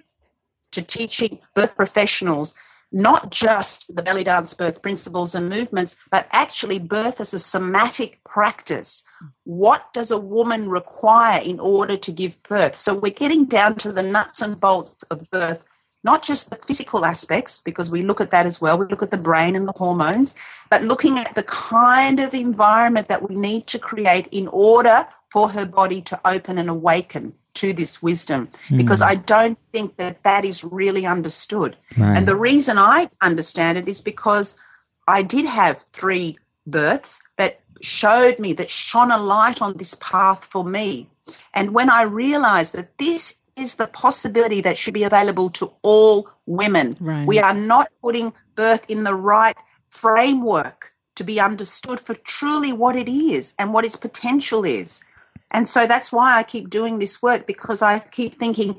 S2: to teaching birth professionals not just the belly dance birth principles and movements, but actually birth as a somatic practice. What does a woman require in order to give birth? So we're getting down to the nuts and bolts of birth, not just the physical aspects, because we look at that as well. We look at the brain and the hormones, but looking at the kind of environment that we need to create in order for her body to open and awaken to this wisdom mm. because I don't think that that is really understood. Right. And the reason I understand it is because I did have three births that showed me, that shone a light on this path for me. And when I realized that this is the possibility that should be available to all women, right. we are not putting birth in the right framework to be understood for truly what it is and what its potential is. And so that's why I keep doing this work because I keep thinking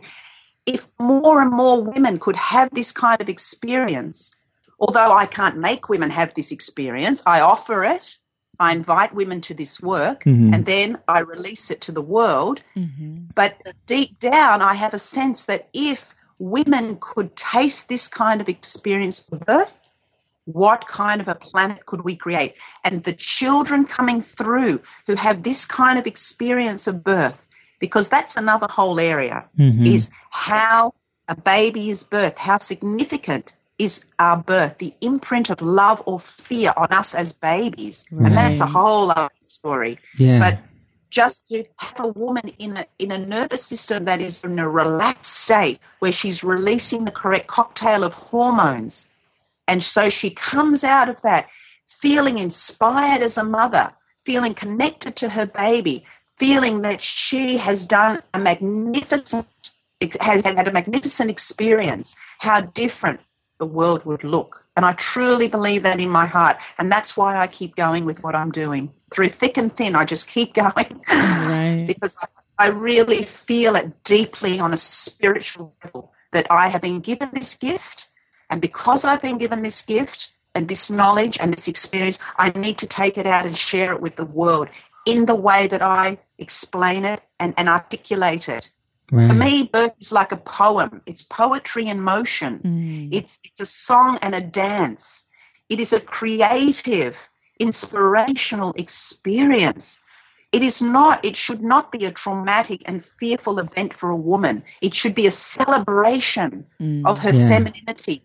S2: if more and more women could have this kind of experience, although I can't make women have this experience, I offer it. I invite women to this work mm-hmm. and then I release it to the world. Mm-hmm. But deep down, I have a sense that if women could taste this kind of experience for birth, what kind of a planet could we create? And the children coming through who have this kind of experience of birth, because that's another whole area, mm-hmm. is how a baby is birthed, how significant is our birth, the imprint of love or fear on us as babies. Right. And that's a whole other story.
S4: Yeah.
S2: But just to have a woman in a, in a nervous system that is in a relaxed state where she's releasing the correct cocktail of hormones and so she comes out of that feeling inspired as a mother, feeling connected to her baby, feeling that she has done a magnificent has had a magnificent experience, how different the world would look. And I truly believe that in my heart. And that's why I keep going with what I'm doing. through thick and thin, I just keep (laughs) going right. because I really feel it deeply on a spiritual level that I have been given this gift. And because I've been given this gift and this knowledge and this experience, I need to take it out and share it with the world in the way that I explain it and, and articulate it. Right. For me, birth is like a poem. It's poetry in motion. Mm. It's it's a song and a dance. It is a creative, inspirational experience. It is not, it should not be a traumatic and fearful event for a woman. It should be a celebration mm, of her yeah. femininity.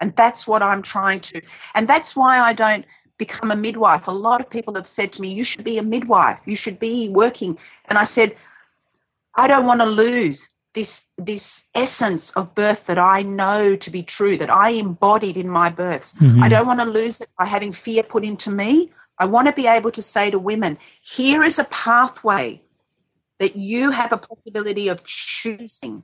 S2: And that's what I'm trying to, and that's why I don't become a midwife. A lot of people have said to me, You should be a midwife. You should be working. And I said, I don't want to lose this this essence of birth that I know to be true, that I embodied in my births. Mm-hmm. I don't want to lose it by having fear put into me. I want to be able to say to women, here is a pathway that you have a possibility of choosing.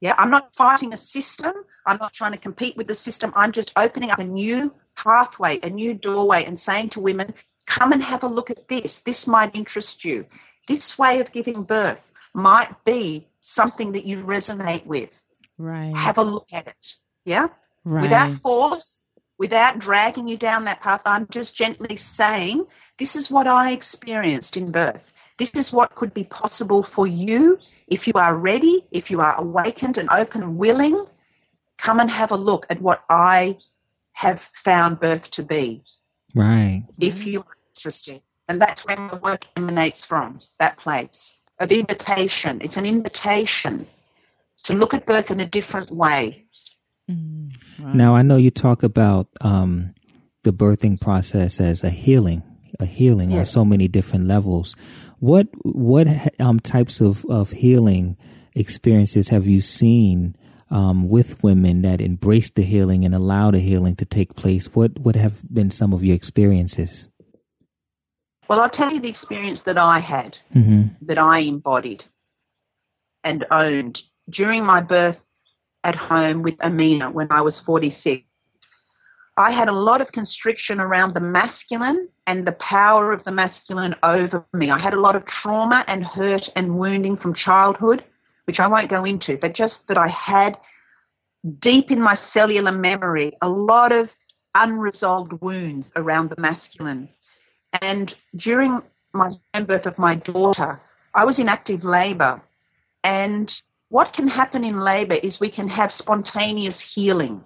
S2: Yeah, I'm not fighting a system. I'm not trying to compete with the system. I'm just opening up a new pathway, a new doorway, and saying to women, come and have a look at this. This might interest you. This way of giving birth might be something that you resonate with.
S1: Right.
S2: Have a look at it. Yeah.
S1: Right.
S2: Without force, without dragging you down that path. I'm just gently saying, this is what I experienced in birth. This is what could be possible for you if you are ready, if you are awakened and open and willing. Come and have a look at what I have found birth to be.
S4: Right.
S2: If you're interested. And that's where my work emanates from, that place of invitation. It's an invitation to look at birth in a different way.
S4: Mm. Now, I know you talk about um, the birthing process as a healing, a healing yes. on so many different levels. What what um, types of, of healing experiences have you seen um, with women that embrace the healing and allow the healing to take place? What what have been some of your experiences?
S2: Well, I'll tell you the experience that I had, mm-hmm. that I embodied and owned during my birth at home with Amina when I was 46. I had a lot of constriction around the masculine and the power of the masculine over me. I had a lot of trauma and hurt and wounding from childhood, which I won't go into, but just that I had deep in my cellular memory a lot of unresolved wounds around the masculine. And during my birth of my daughter, I was in active labor and what can happen in labor is we can have spontaneous healing.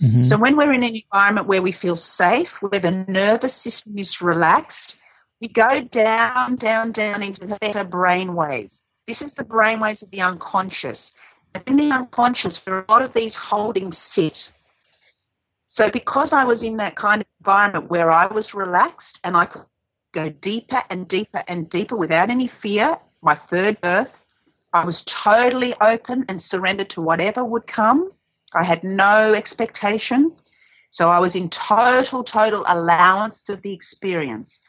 S2: Mm-hmm. So when we're in an environment where we feel safe, where the nervous system is relaxed, we go down, down, down into the theta brain waves. This is the brain waves of the unconscious. And in the unconscious, where a lot of these holdings sit. So because I was in that kind of environment where I was relaxed and I could go deeper and deeper and deeper without any fear, my third birth, I was totally open and surrendered to whatever would come. I had no expectation. So I was in total, total allowance of the experience.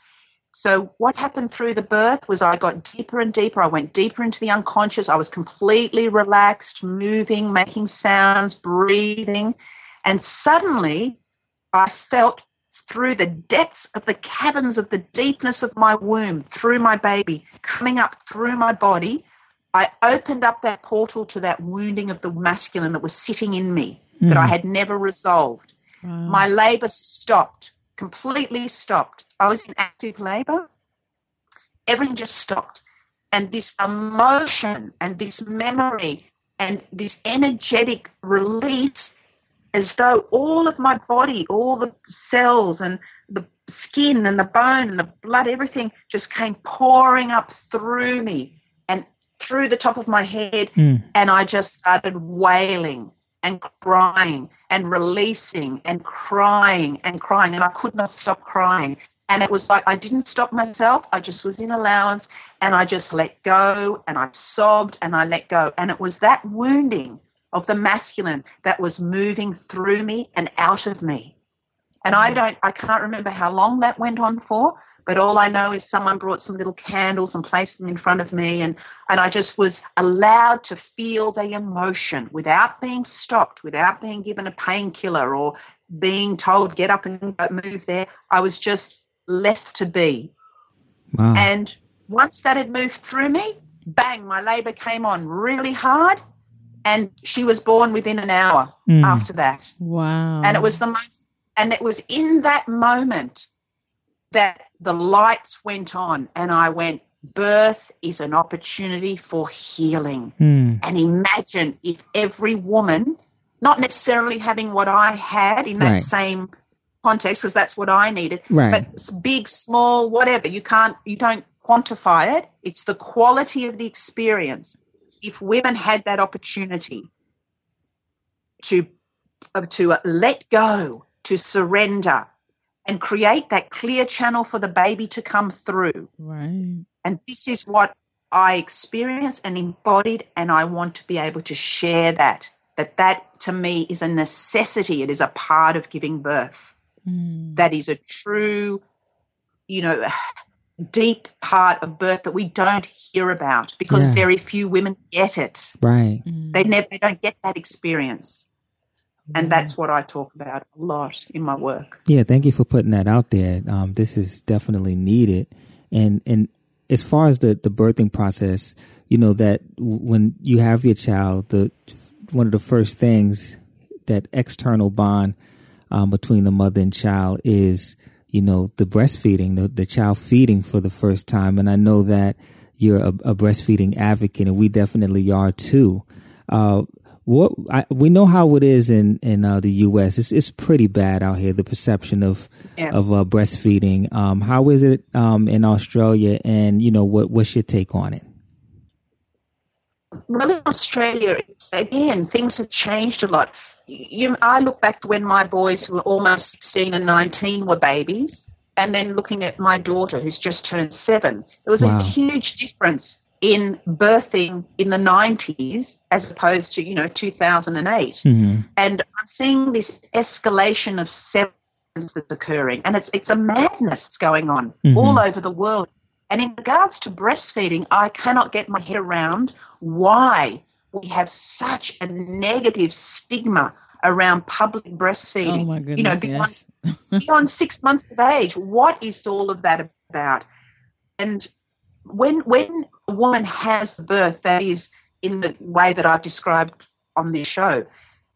S2: So what happened through the birth was I got deeper and deeper. I went deeper into the unconscious. I was completely relaxed, moving, making sounds, breathing. And suddenly I felt through the depths of the caverns of the deepness of my womb, through my baby, coming up through my body, I opened up that portal to that wounding of the masculine that was sitting in me mm. that I hmm. had never resolved. Wow. My labor stopped, completely stopped. I was in active labor. Everything just stopped. And this emotion and this memory and this energetic release, as though all of my body, all the cells and the skin and the bone and the blood, everything just came pouring up through me and through the top of my head mm. and I just started wailing and crying and releasing and crying and crying and I could not stop crying. And it was like I didn't stop myself. I just was in allowance and I just let go and I sobbed and I let go. And it was that wounding of the masculine that was moving through me and out of me. And I hmm. don't, I can't remember how long that went on for, but all I know is someone brought some little candles and placed them in front of me, and, and I just was allowed to feel the emotion without being stopped, without being given a painkiller or being told, get up and move there. I was just left to be. Wow. And once that had moved through me, bang, my labor came on really hard. And she was born within an hour mm. after that.
S1: Wow.
S2: And it was the most, and it was in that moment that the lights went on and I went, birth is an opportunity for healing. Mm. And imagine if every woman, not necessarily having what I had in that right. same context, because that's what I needed,
S4: right.
S2: but big, small, whatever, you can't, you don't quantify it. It's the quality of the experience. If women had that opportunity to, uh, to let go, to surrender, and create that clear channel for the baby to come through.
S1: Right.
S2: And this is what I experienced and embodied, and I want to be able to share that. That that to me is a necessity. It is a part of giving birth. Mm. That is a true, you know, deep part of birth that we don't hear about because yeah. very few women get it.
S4: Right.
S2: Mm. They never they don't get that experience. And that's what I talk about a lot in my work.
S4: Yeah, thank you for putting that out there. Um, this is definitely needed. And and as far as the, the birthing process, you know that when you have your child, the one of the first things that external bond um, between the mother and child is, you know, the breastfeeding, the, the child feeding for the first time. And I know that you're a, a breastfeeding advocate, and we definitely are too. Uh, what I, we know how it is in in uh, the U.S. It's it's pretty bad out here. The perception of yes. of uh, breastfeeding. Um, how is it um, in Australia? And you know what what's your take on it?
S2: Well, in Australia, again, things have changed a lot. You, I look back to when my boys, who were almost 16 and 19, were babies, and then looking at my daughter, who's just turned seven. There was wow. a huge difference in birthing in the 90s as opposed to, you know, 2008. Mm-hmm. And I'm seeing this escalation of sevens that's occurring. And it's, it's a madness that's going on mm-hmm. all over the world. And in regards to breastfeeding, I cannot get my head around why we have such a negative stigma around public breastfeeding.
S1: Oh my goodness,
S2: you know, beyond, yes. (laughs) beyond six months of age. What is all of that about? And when when a woman has birth, that is in the way that I've described on this show,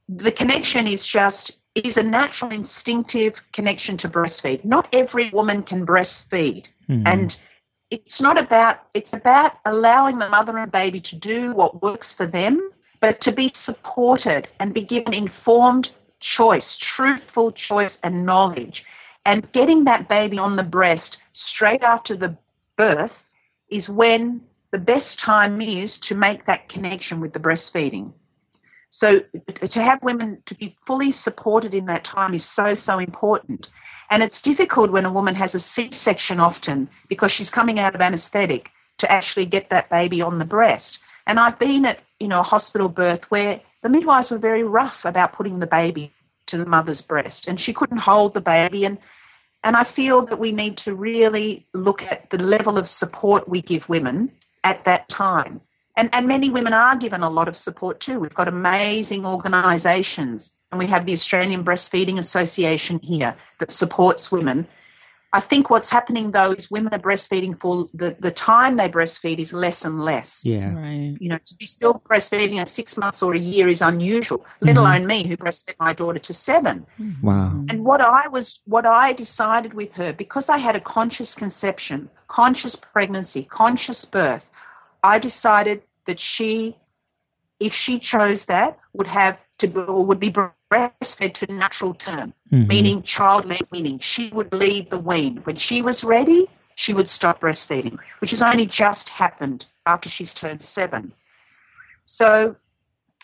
S2: the connection is just is a natural instinctive connection to breastfeed. Not every woman can breastfeed. Mm-hmm. And it's not about it's about allowing the mother and baby to do what works for them, but to be supported and be given informed choice, truthful choice and knowledge. And getting that baby on the breast straight after the birth is when the best time is to make that connection with the breastfeeding. So to have women to be fully supported in that time is so, so important. And it's difficult when a woman has a C-section often because she's coming out of anesthetic to actually get that baby on the breast. And I've been at, you know, a hospital birth where the midwives were very rough about putting the baby to the mother's breast and she couldn't hold the baby and and I feel that we need to really look at the level of support we give women at that time. And, and many women are given a lot of support too. We've got amazing organisations, and we have the Australian Breastfeeding Association here that supports women. I think what's happening though is women are breastfeeding for the, the time they breastfeed is less and less.
S4: Yeah.
S1: Right.
S2: You know, to be still breastfeeding at six months or a year is unusual, let mm-hmm. alone me who breastfed my daughter to seven.
S4: Wow.
S2: And what I was what I decided with her, because I had a conscious conception, conscious pregnancy, conscious birth, I decided that she, if she chose that, would have to or would be breastfed to natural term, mm-hmm. meaning child led weaning. She would lead the wean. When she was ready, she would stop breastfeeding, which has only just happened after she's turned seven. So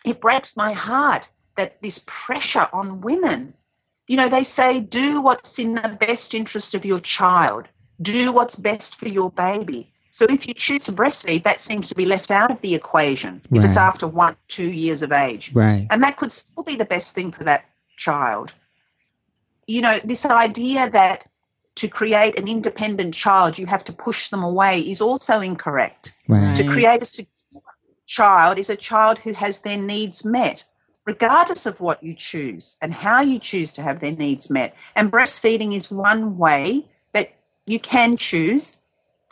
S2: it breaks my heart that this pressure on women, you know, they say do what's in the best interest of your child, do what's best for your baby. So if you choose to breastfeed, that seems to be left out of the equation right. if it's after one, two years of age.
S4: Right.
S2: And that could still be the best thing for that child. You know, this idea that to create an independent child, you have to push them away is also incorrect.
S4: Right.
S2: To create a secure child is a child who has their needs met, regardless of what you choose and how you choose to have their needs met. And breastfeeding is one way that you can choose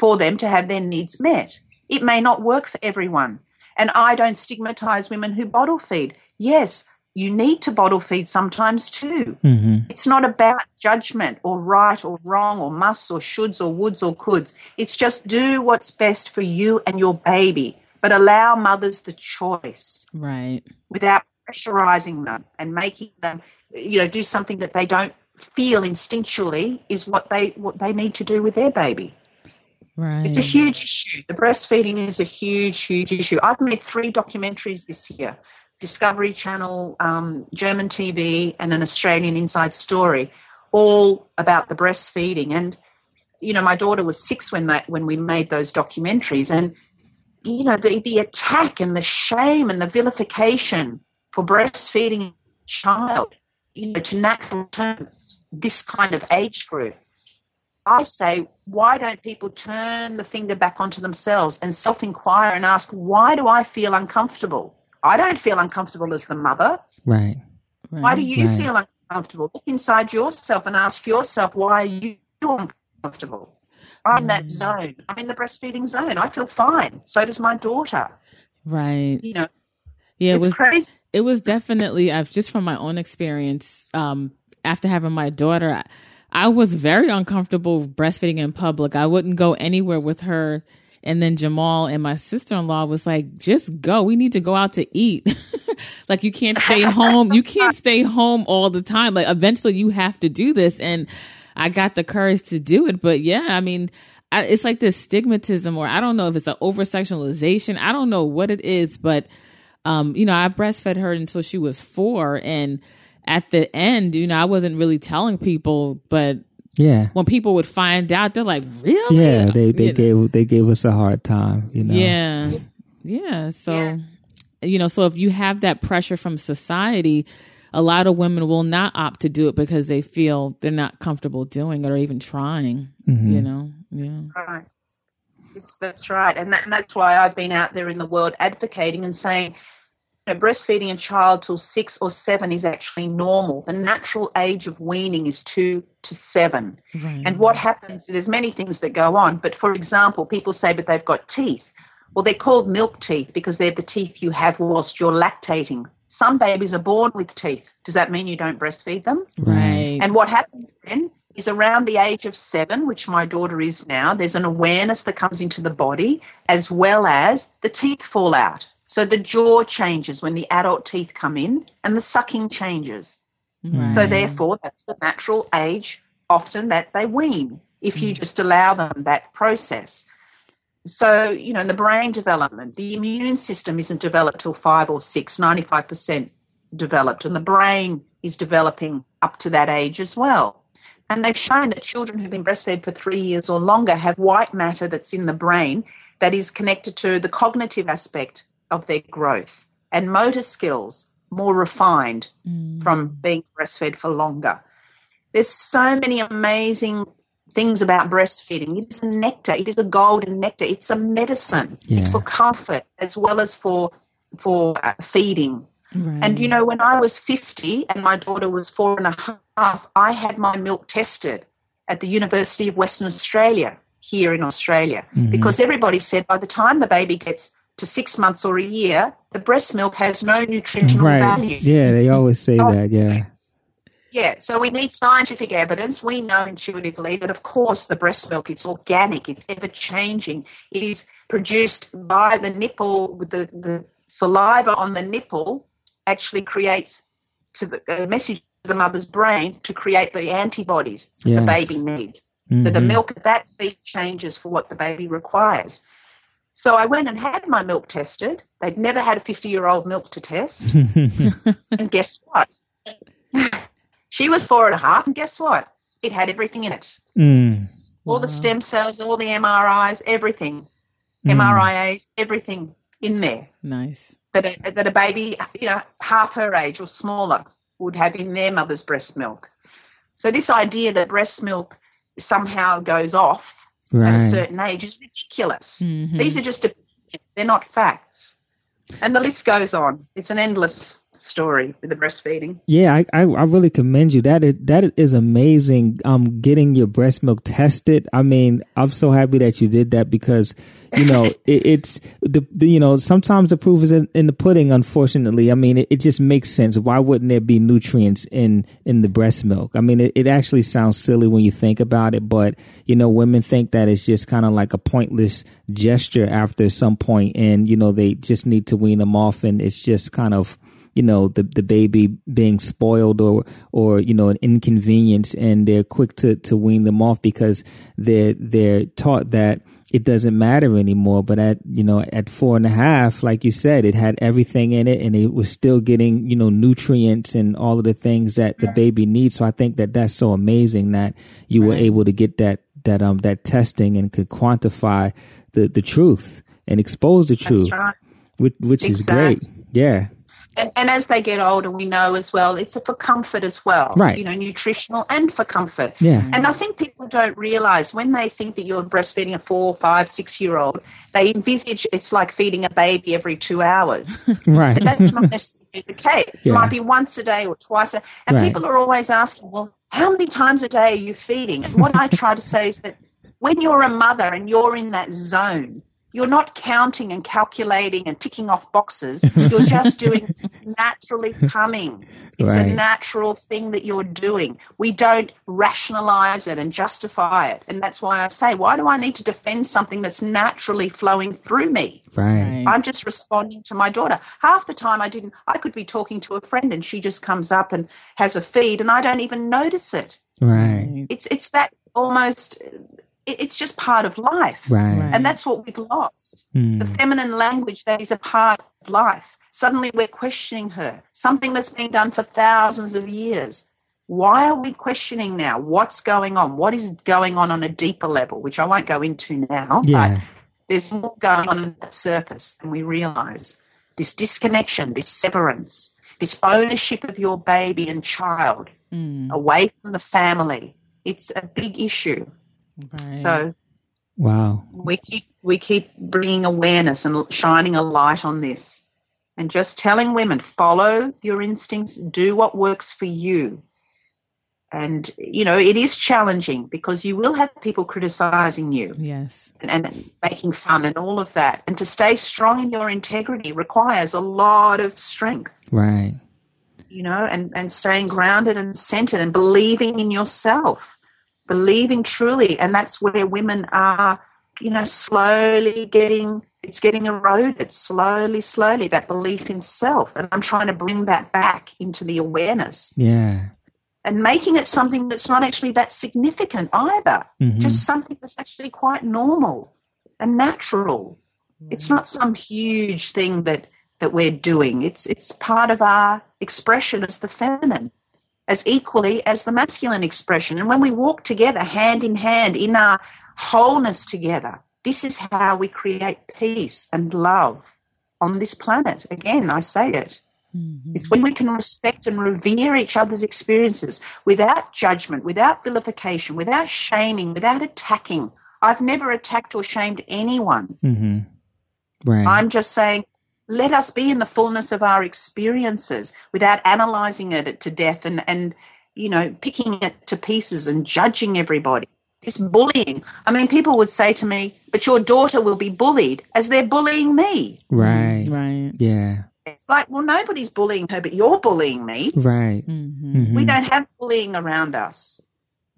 S2: for them to have their needs met. It may not work for everyone. And I don't stigmatize women who bottle feed. Yes, you need to bottle feed sometimes too. Mm-hmm. It's not about judgment or right or wrong or musts or shoulds or woulds or coulds. It's just do what's best for you and your baby, but allow mothers the choice.
S1: Right.
S2: Without pressurizing them and making them, you know, do something that they don't feel instinctually is what they what they need to do with their baby.
S1: Right.
S2: It's a huge issue. The breastfeeding is a huge, huge issue. I've made three documentaries this year Discovery Channel, um, German TV, and an Australian Inside Story, all about the breastfeeding. And you know, my daughter was six when that when we made those documentaries, and you know, the the attack and the shame and the vilification for breastfeeding a child, you know, to natural terms, this kind of age group. I say, why don't people turn the finger back onto themselves and self inquire and ask, why do I feel uncomfortable? I don't feel uncomfortable as the mother.
S4: Right.
S2: right. Why do you right. feel uncomfortable? Look inside yourself and ask yourself, why are you uncomfortable? I'm that zone. I'm in the breastfeeding zone. I feel fine. So does my daughter.
S1: Right.
S2: You know.
S1: Yeah, it was crazy. It was definitely I've just from my own experience, um, after having my daughter, I, I was very uncomfortable breastfeeding in public. I wouldn't go anywhere with her and then Jamal and my sister in law was like, just go. We need to go out to eat. (laughs) like you can't stay (laughs) home. You can't stay home all the time. Like eventually you have to do this. And I got the courage to do it. But yeah, I mean, I, it's like this stigmatism or I don't know if it's an over sexualization. I don't know what it is, but, um, you know, I breastfed her until she was four and, at the end, you know, I wasn't really telling people, but
S4: yeah.
S1: When people would find out, they're like, "Really?"
S4: Yeah, they they you gave know. they gave us a hard time, you know.
S1: Yeah. Yeah, so yeah. you know, so if you have that pressure from society, a lot of women will not opt to do it because they feel they're not comfortable doing it or even trying, mm-hmm. you know. Yeah.
S2: That's right. It's, that's right. And, that, and that's why I've been out there in the world advocating and saying, know, breastfeeding a child till six or seven is actually normal. The natural age of weaning is two to seven. Right. And what happens, there's many things that go on, but for example, people say, but they've got teeth. Well, they're called milk teeth because they're the teeth you have whilst you're lactating. Some babies are born with teeth. Does that mean you don't breastfeed them?
S1: Right.
S2: And what happens then is around the age of seven, which my daughter is now, there's an awareness that comes into the body as well as the teeth fall out. So the jaw changes when the adult teeth come in and the sucking changes. Right. So therefore, that's the natural age often that they wean if you mm. just allow them that process. So, you know, in the brain development, the immune system isn't developed till five or six, 95% developed, and the brain is developing up to that age as well. And they've shown that children who've been breastfed for three years or longer have white matter that's in the brain that is connected to the cognitive aspect of their growth and motor skills more refined mm. from being breastfed for longer. There's so many amazing things about breastfeeding. It is a nectar. It is a golden nectar. It's a medicine. Yeah. It's for comfort as well as for for uh, feeding. Right. And you know, when I was 50 and my daughter was four and a half, I had my milk tested at the University of Western Australia here in Australia mm-hmm. because everybody said by the time the baby gets to six months or a year, the breast milk has no nutritional right. value.
S4: Yeah, they always say that. Yeah.
S2: Yeah, so we need scientific evidence. We know intuitively that, of course, the breast milk is organic, it's ever changing. It is produced by the nipple, with the, the saliva on the nipple actually creates to the a message to the mother's brain to create the antibodies yes. the baby needs. Mm-hmm. So the mm-hmm. milk at that feed changes for what the baby requires. So I went and had my milk tested. They'd never had a 50 year old milk to test. (laughs) and guess what? (laughs) she was four and a half, and guess what? It had everything in it.
S4: Mm.
S2: All wow. the stem cells, all the MRIs, everything. Mm. MRIAs, everything in there.
S1: Nice.
S2: That a, that a baby, you know, half her age or smaller would have in their mother's breast milk. So this idea that breast milk somehow goes off right. at a certain age is ridiculous. Mm-hmm. These are just opinions, they're not facts. And the list goes on. It's an endless story with the breastfeeding.
S4: Yeah, I, I, I really commend you. That is that is amazing. Um, getting your breast milk tested. I mean, I'm so happy that you did that because you know (laughs) it, it's the, the, you know sometimes the proof is in, in the pudding. Unfortunately, I mean it, it, just makes sense. Why wouldn't there be nutrients in in the breast milk? I mean, it, it actually sounds silly when you think about it, but you know, women think that it's just kind of like a pointless gesture after some point, and you know they just need to wean them off, and it's just kind of you know the the baby being spoiled or or you know an inconvenience and they're quick to to wean them off because they're they're taught that it doesn't matter anymore but at you know at four and a half like you said it had everything in it and it was still getting you know nutrients and all of the things that the baby needs so i think that that's so amazing that you were able to get that that um that testing and could quantify the the truth and expose the truth right. which, which exactly. is great yeah
S2: and, and as they get older, we know as well, it's for comfort as well.
S4: Right.
S2: You know, nutritional and for comfort.
S4: Yeah.
S2: And I think people don't realize when they think that you're breastfeeding a four, five, six year old, they envisage it's like feeding a baby every two hours. (laughs)
S4: right.
S2: But that's not necessarily the case. Yeah. It might be once a day or twice a And right. people are always asking, well, how many times a day are you feeding? And what I try to say is that when you're a mother and you're in that zone, you're not counting and calculating and ticking off boxes. (laughs) You're just doing it's naturally coming. It's right. a natural thing that you're doing. We don't rationalize it and justify it. And that's why I say, why do I need to defend something that's naturally flowing through me?
S4: Right.
S2: I'm just responding to my daughter. Half the time I didn't I could be talking to a friend and she just comes up and has a feed and I don't even notice it.
S4: Right.
S2: It's it's that almost it's just part of life.
S4: Right.
S2: And that's what we've lost. Mm. The feminine language that is a part of life. Suddenly we're questioning her, something that's been done for thousands of years. Why are we questioning now? What's going on? What is going on on a deeper level, which I won't go into now,
S4: yeah.
S2: but there's more going on at the surface than we realize. This disconnection, this severance, this ownership of your baby and child mm. away from the family, it's a big issue. Right. So,
S4: wow,
S2: we keep we keep bringing awareness and shining a light on this, and just telling women follow your instincts, do what works for you. And you know it is challenging because you will have people criticizing you,
S1: yes,
S2: and, and making fun and all of that. And to stay strong in your integrity requires a lot of strength,
S4: right?
S2: You know, and and staying grounded and centered and believing in yourself believing truly, and that's where women are, you know, slowly getting it's getting eroded slowly, slowly, that belief in self. And I'm trying to bring that back into the awareness.
S4: Yeah.
S2: And making it something that's not actually that significant either. Mm-hmm. Just something that's actually quite normal and natural. It's not some huge thing that, that we're doing. It's it's part of our expression as the feminine as equally as the masculine expression. And when we walk together, hand in hand, in our wholeness together, this is how we create peace and love on this planet. Again, I say it. Mm-hmm. It's when we can respect and revere each other's experiences without judgment, without vilification, without shaming, without attacking. I've never attacked or shamed anyone.
S4: Mm-hmm. Right.
S2: I'm just saying let us be in the fullness of our experiences without analyzing it to death and, and you know, picking it to pieces and judging everybody. This bullying. I mean, people would say to me, but your daughter will be bullied as they're bullying me.
S4: Right.
S1: Right.
S4: Yeah.
S2: It's like, well, nobody's bullying her, but you're bullying me.
S4: Right.
S2: Mm-hmm. Mm-hmm. We don't have bullying around us.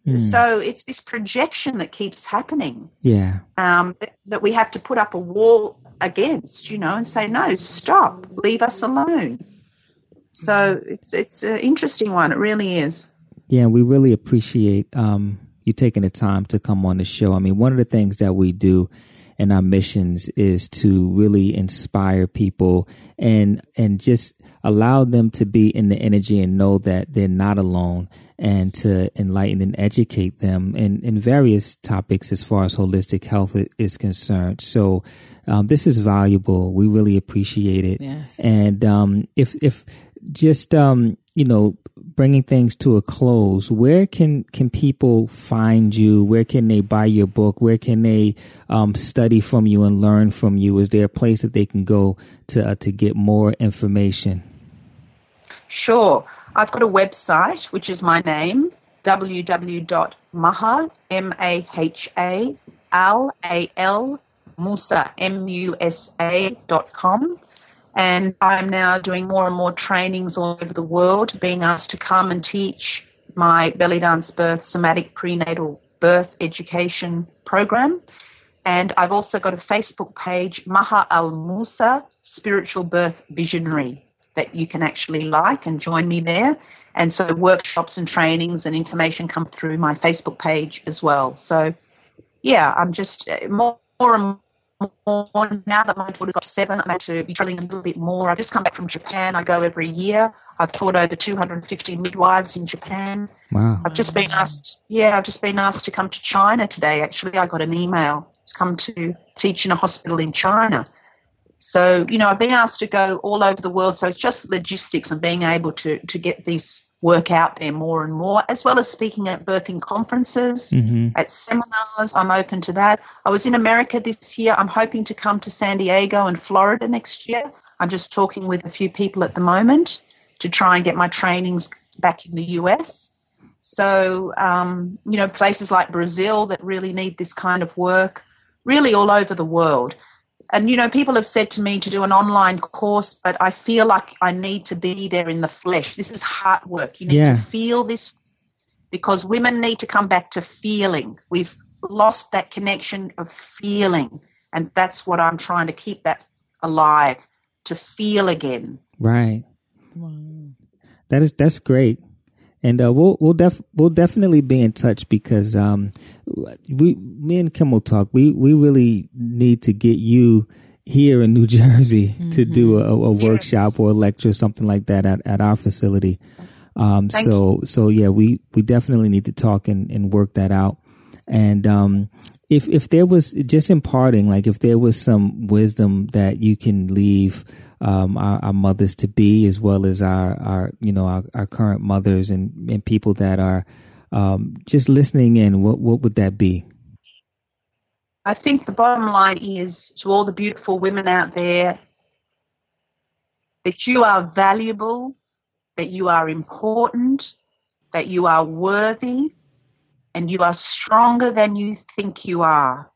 S2: Mm. So it's this projection that keeps happening.
S4: Yeah.
S2: Um, that, that we have to put up a wall against, you know, and say, no, stop, leave us alone. So it's it's an interesting one. It really is.
S4: Yeah, we really appreciate um, you taking the time to come on the show. I mean, one of the things that we do in our missions is to really inspire people and and just allow them to be in the energy and know that they're not alone and to enlighten and educate them in, in various topics as far as holistic health is concerned. So um, this is valuable. We really appreciate it.
S1: Yes.
S4: And um, if if just um, you know bringing things to a close, where can can people find you? Where can they buy your book? Where can they um, study from you and learn from you? Is there a place that they can go to uh, to get more information?
S2: Sure. I've got a website, which is my name, www.maha, M-A-H-A, L-A-L, Musa, M-U-S-A dot com. And I'm now doing more and more trainings all over the world, being asked to come and teach my belly dance birth somatic prenatal birth education program. And I've also got a Facebook page, Maha Al Musa Spiritual Birth Visionary, that you can actually like and join me there. And so workshops and trainings and information come through my Facebook page as well. So, yeah, I'm just uh, more, more and more now that my daughter's got seven. I'm to be traveling a little bit more. I've just come back from Japan. I go every year. I've taught over 250 midwives in Japan.
S4: Wow.
S2: I've just been asked, yeah, I've just been asked to come to China today. Actually, I got an email to come to teach in a hospital in China. So, you know, I've been asked to go all over the world. So it's just logistics and being able to, to get this work out there more and more, as well as speaking at birthing conferences, mm-hmm. at seminars. I'm open to that. I was in America this year. I'm hoping to come to San Diego and Florida next year. I'm just talking with a few people at the moment to try and get my trainings back in the US. So, um, you know, places like Brazil that really need this kind of work, really all over the world. And, you know, people have said to me to do an online course, but I feel like I need to be there in the flesh. This is hard work. You need yeah. to feel this because women need to come back to feeling. We've lost that connection of feeling. And that's what I'm trying to keep that alive, to feel again.
S4: Right. That is that's great and uh, we'll we'll def we'll definitely be in touch because um we me and Kim will talk. We we really need to get you here in New (laughs) Jersey mm-hmm. to do a, a yes. workshop or a lecture, something like that at, at our facility. Um, so you. so yeah, we we definitely need to talk and, and work that out. And um, if if there was just imparting, like if there was some wisdom that you can leave um, our, our, mothers to be, as well as our, our you know our, our current mothers and, and people that are um, just listening in. What what would that be?
S2: I think the bottom line is to all the beautiful women out there that you are valuable, that you are important, that you are worthy, and you are stronger than you think you are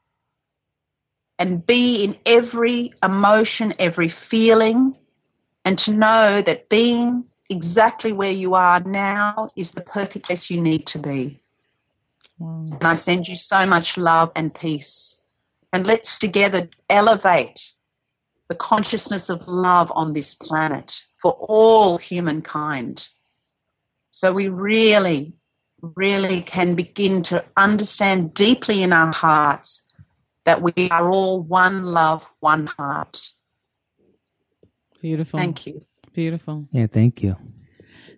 S2: and be in every emotion, every feeling, and to know that being exactly where you are now is the perfect place you need to be. Wow. And I send you so much love and peace. And let's together elevate the consciousness of love on this planet for all humankind. So we really, really can begin to understand deeply in our hearts that we are all one love, one heart.
S1: Beautiful.
S2: Thank you.
S1: Beautiful.
S4: Yeah, thank you.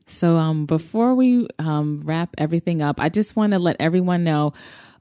S1: So, um, before we um, wrap everything up, I just want to let everyone know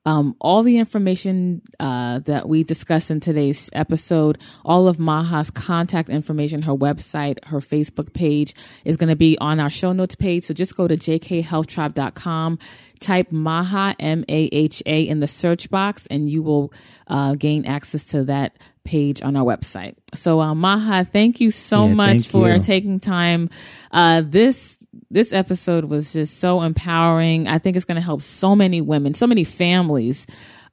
S1: um, all the information uh, that we discussed in today's episode, all of Maha's contact information, her website, her Facebook page is going to be on our show notes page. So just go to jkhealthtribe.com, type Maha, M A H A, in the search box, and you will uh, gain access to that page on our website. So, uh, Maha, thank you so yeah, much for you. taking time. Uh, this this episode was just so empowering. I think it's going to help so many women, so many families.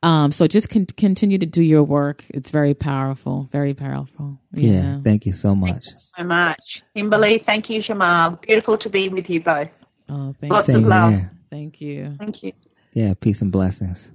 S1: Um, so just con- continue to do your work. It's very powerful, very powerful.
S4: Yeah. Thank you so much.
S2: Thank you so much. Kimberly, thank you, Jamal. Beautiful to be with you both.
S1: Oh,
S2: thank Lots Same of love.
S1: Here. Thank you.
S2: Thank you.
S4: Yeah, peace and blessings.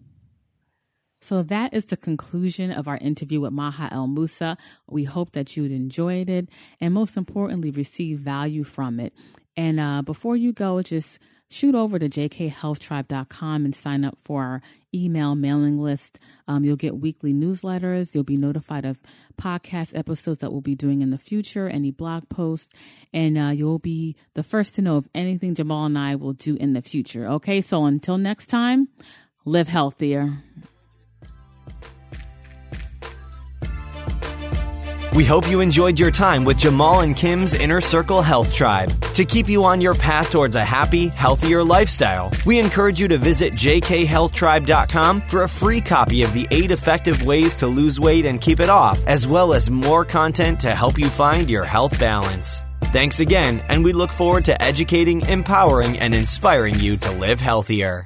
S1: So that is the conclusion of our interview with Maha Al Musa. We hope that you'd enjoyed it and most importantly, receive value from it. And uh, before you go, just shoot over to jkhealthtribe.com and sign up for our email mailing list. Um, you'll get weekly newsletters. You'll be notified of podcast episodes that we'll be doing in the future, any blog posts, and uh, you'll be the first to know of anything Jamal and I will do in the future. Okay, so until next time, live healthier.
S3: We hope you enjoyed your time with Jamal and Kim's Inner Circle Health Tribe. To keep you on your path towards a happy, healthier lifestyle, we encourage you to visit jkhealthtribe.com for a free copy of the eight effective ways to lose weight and keep it off, as well as more content to help you find your health balance. Thanks again, and we look forward to educating, empowering, and inspiring you to live healthier.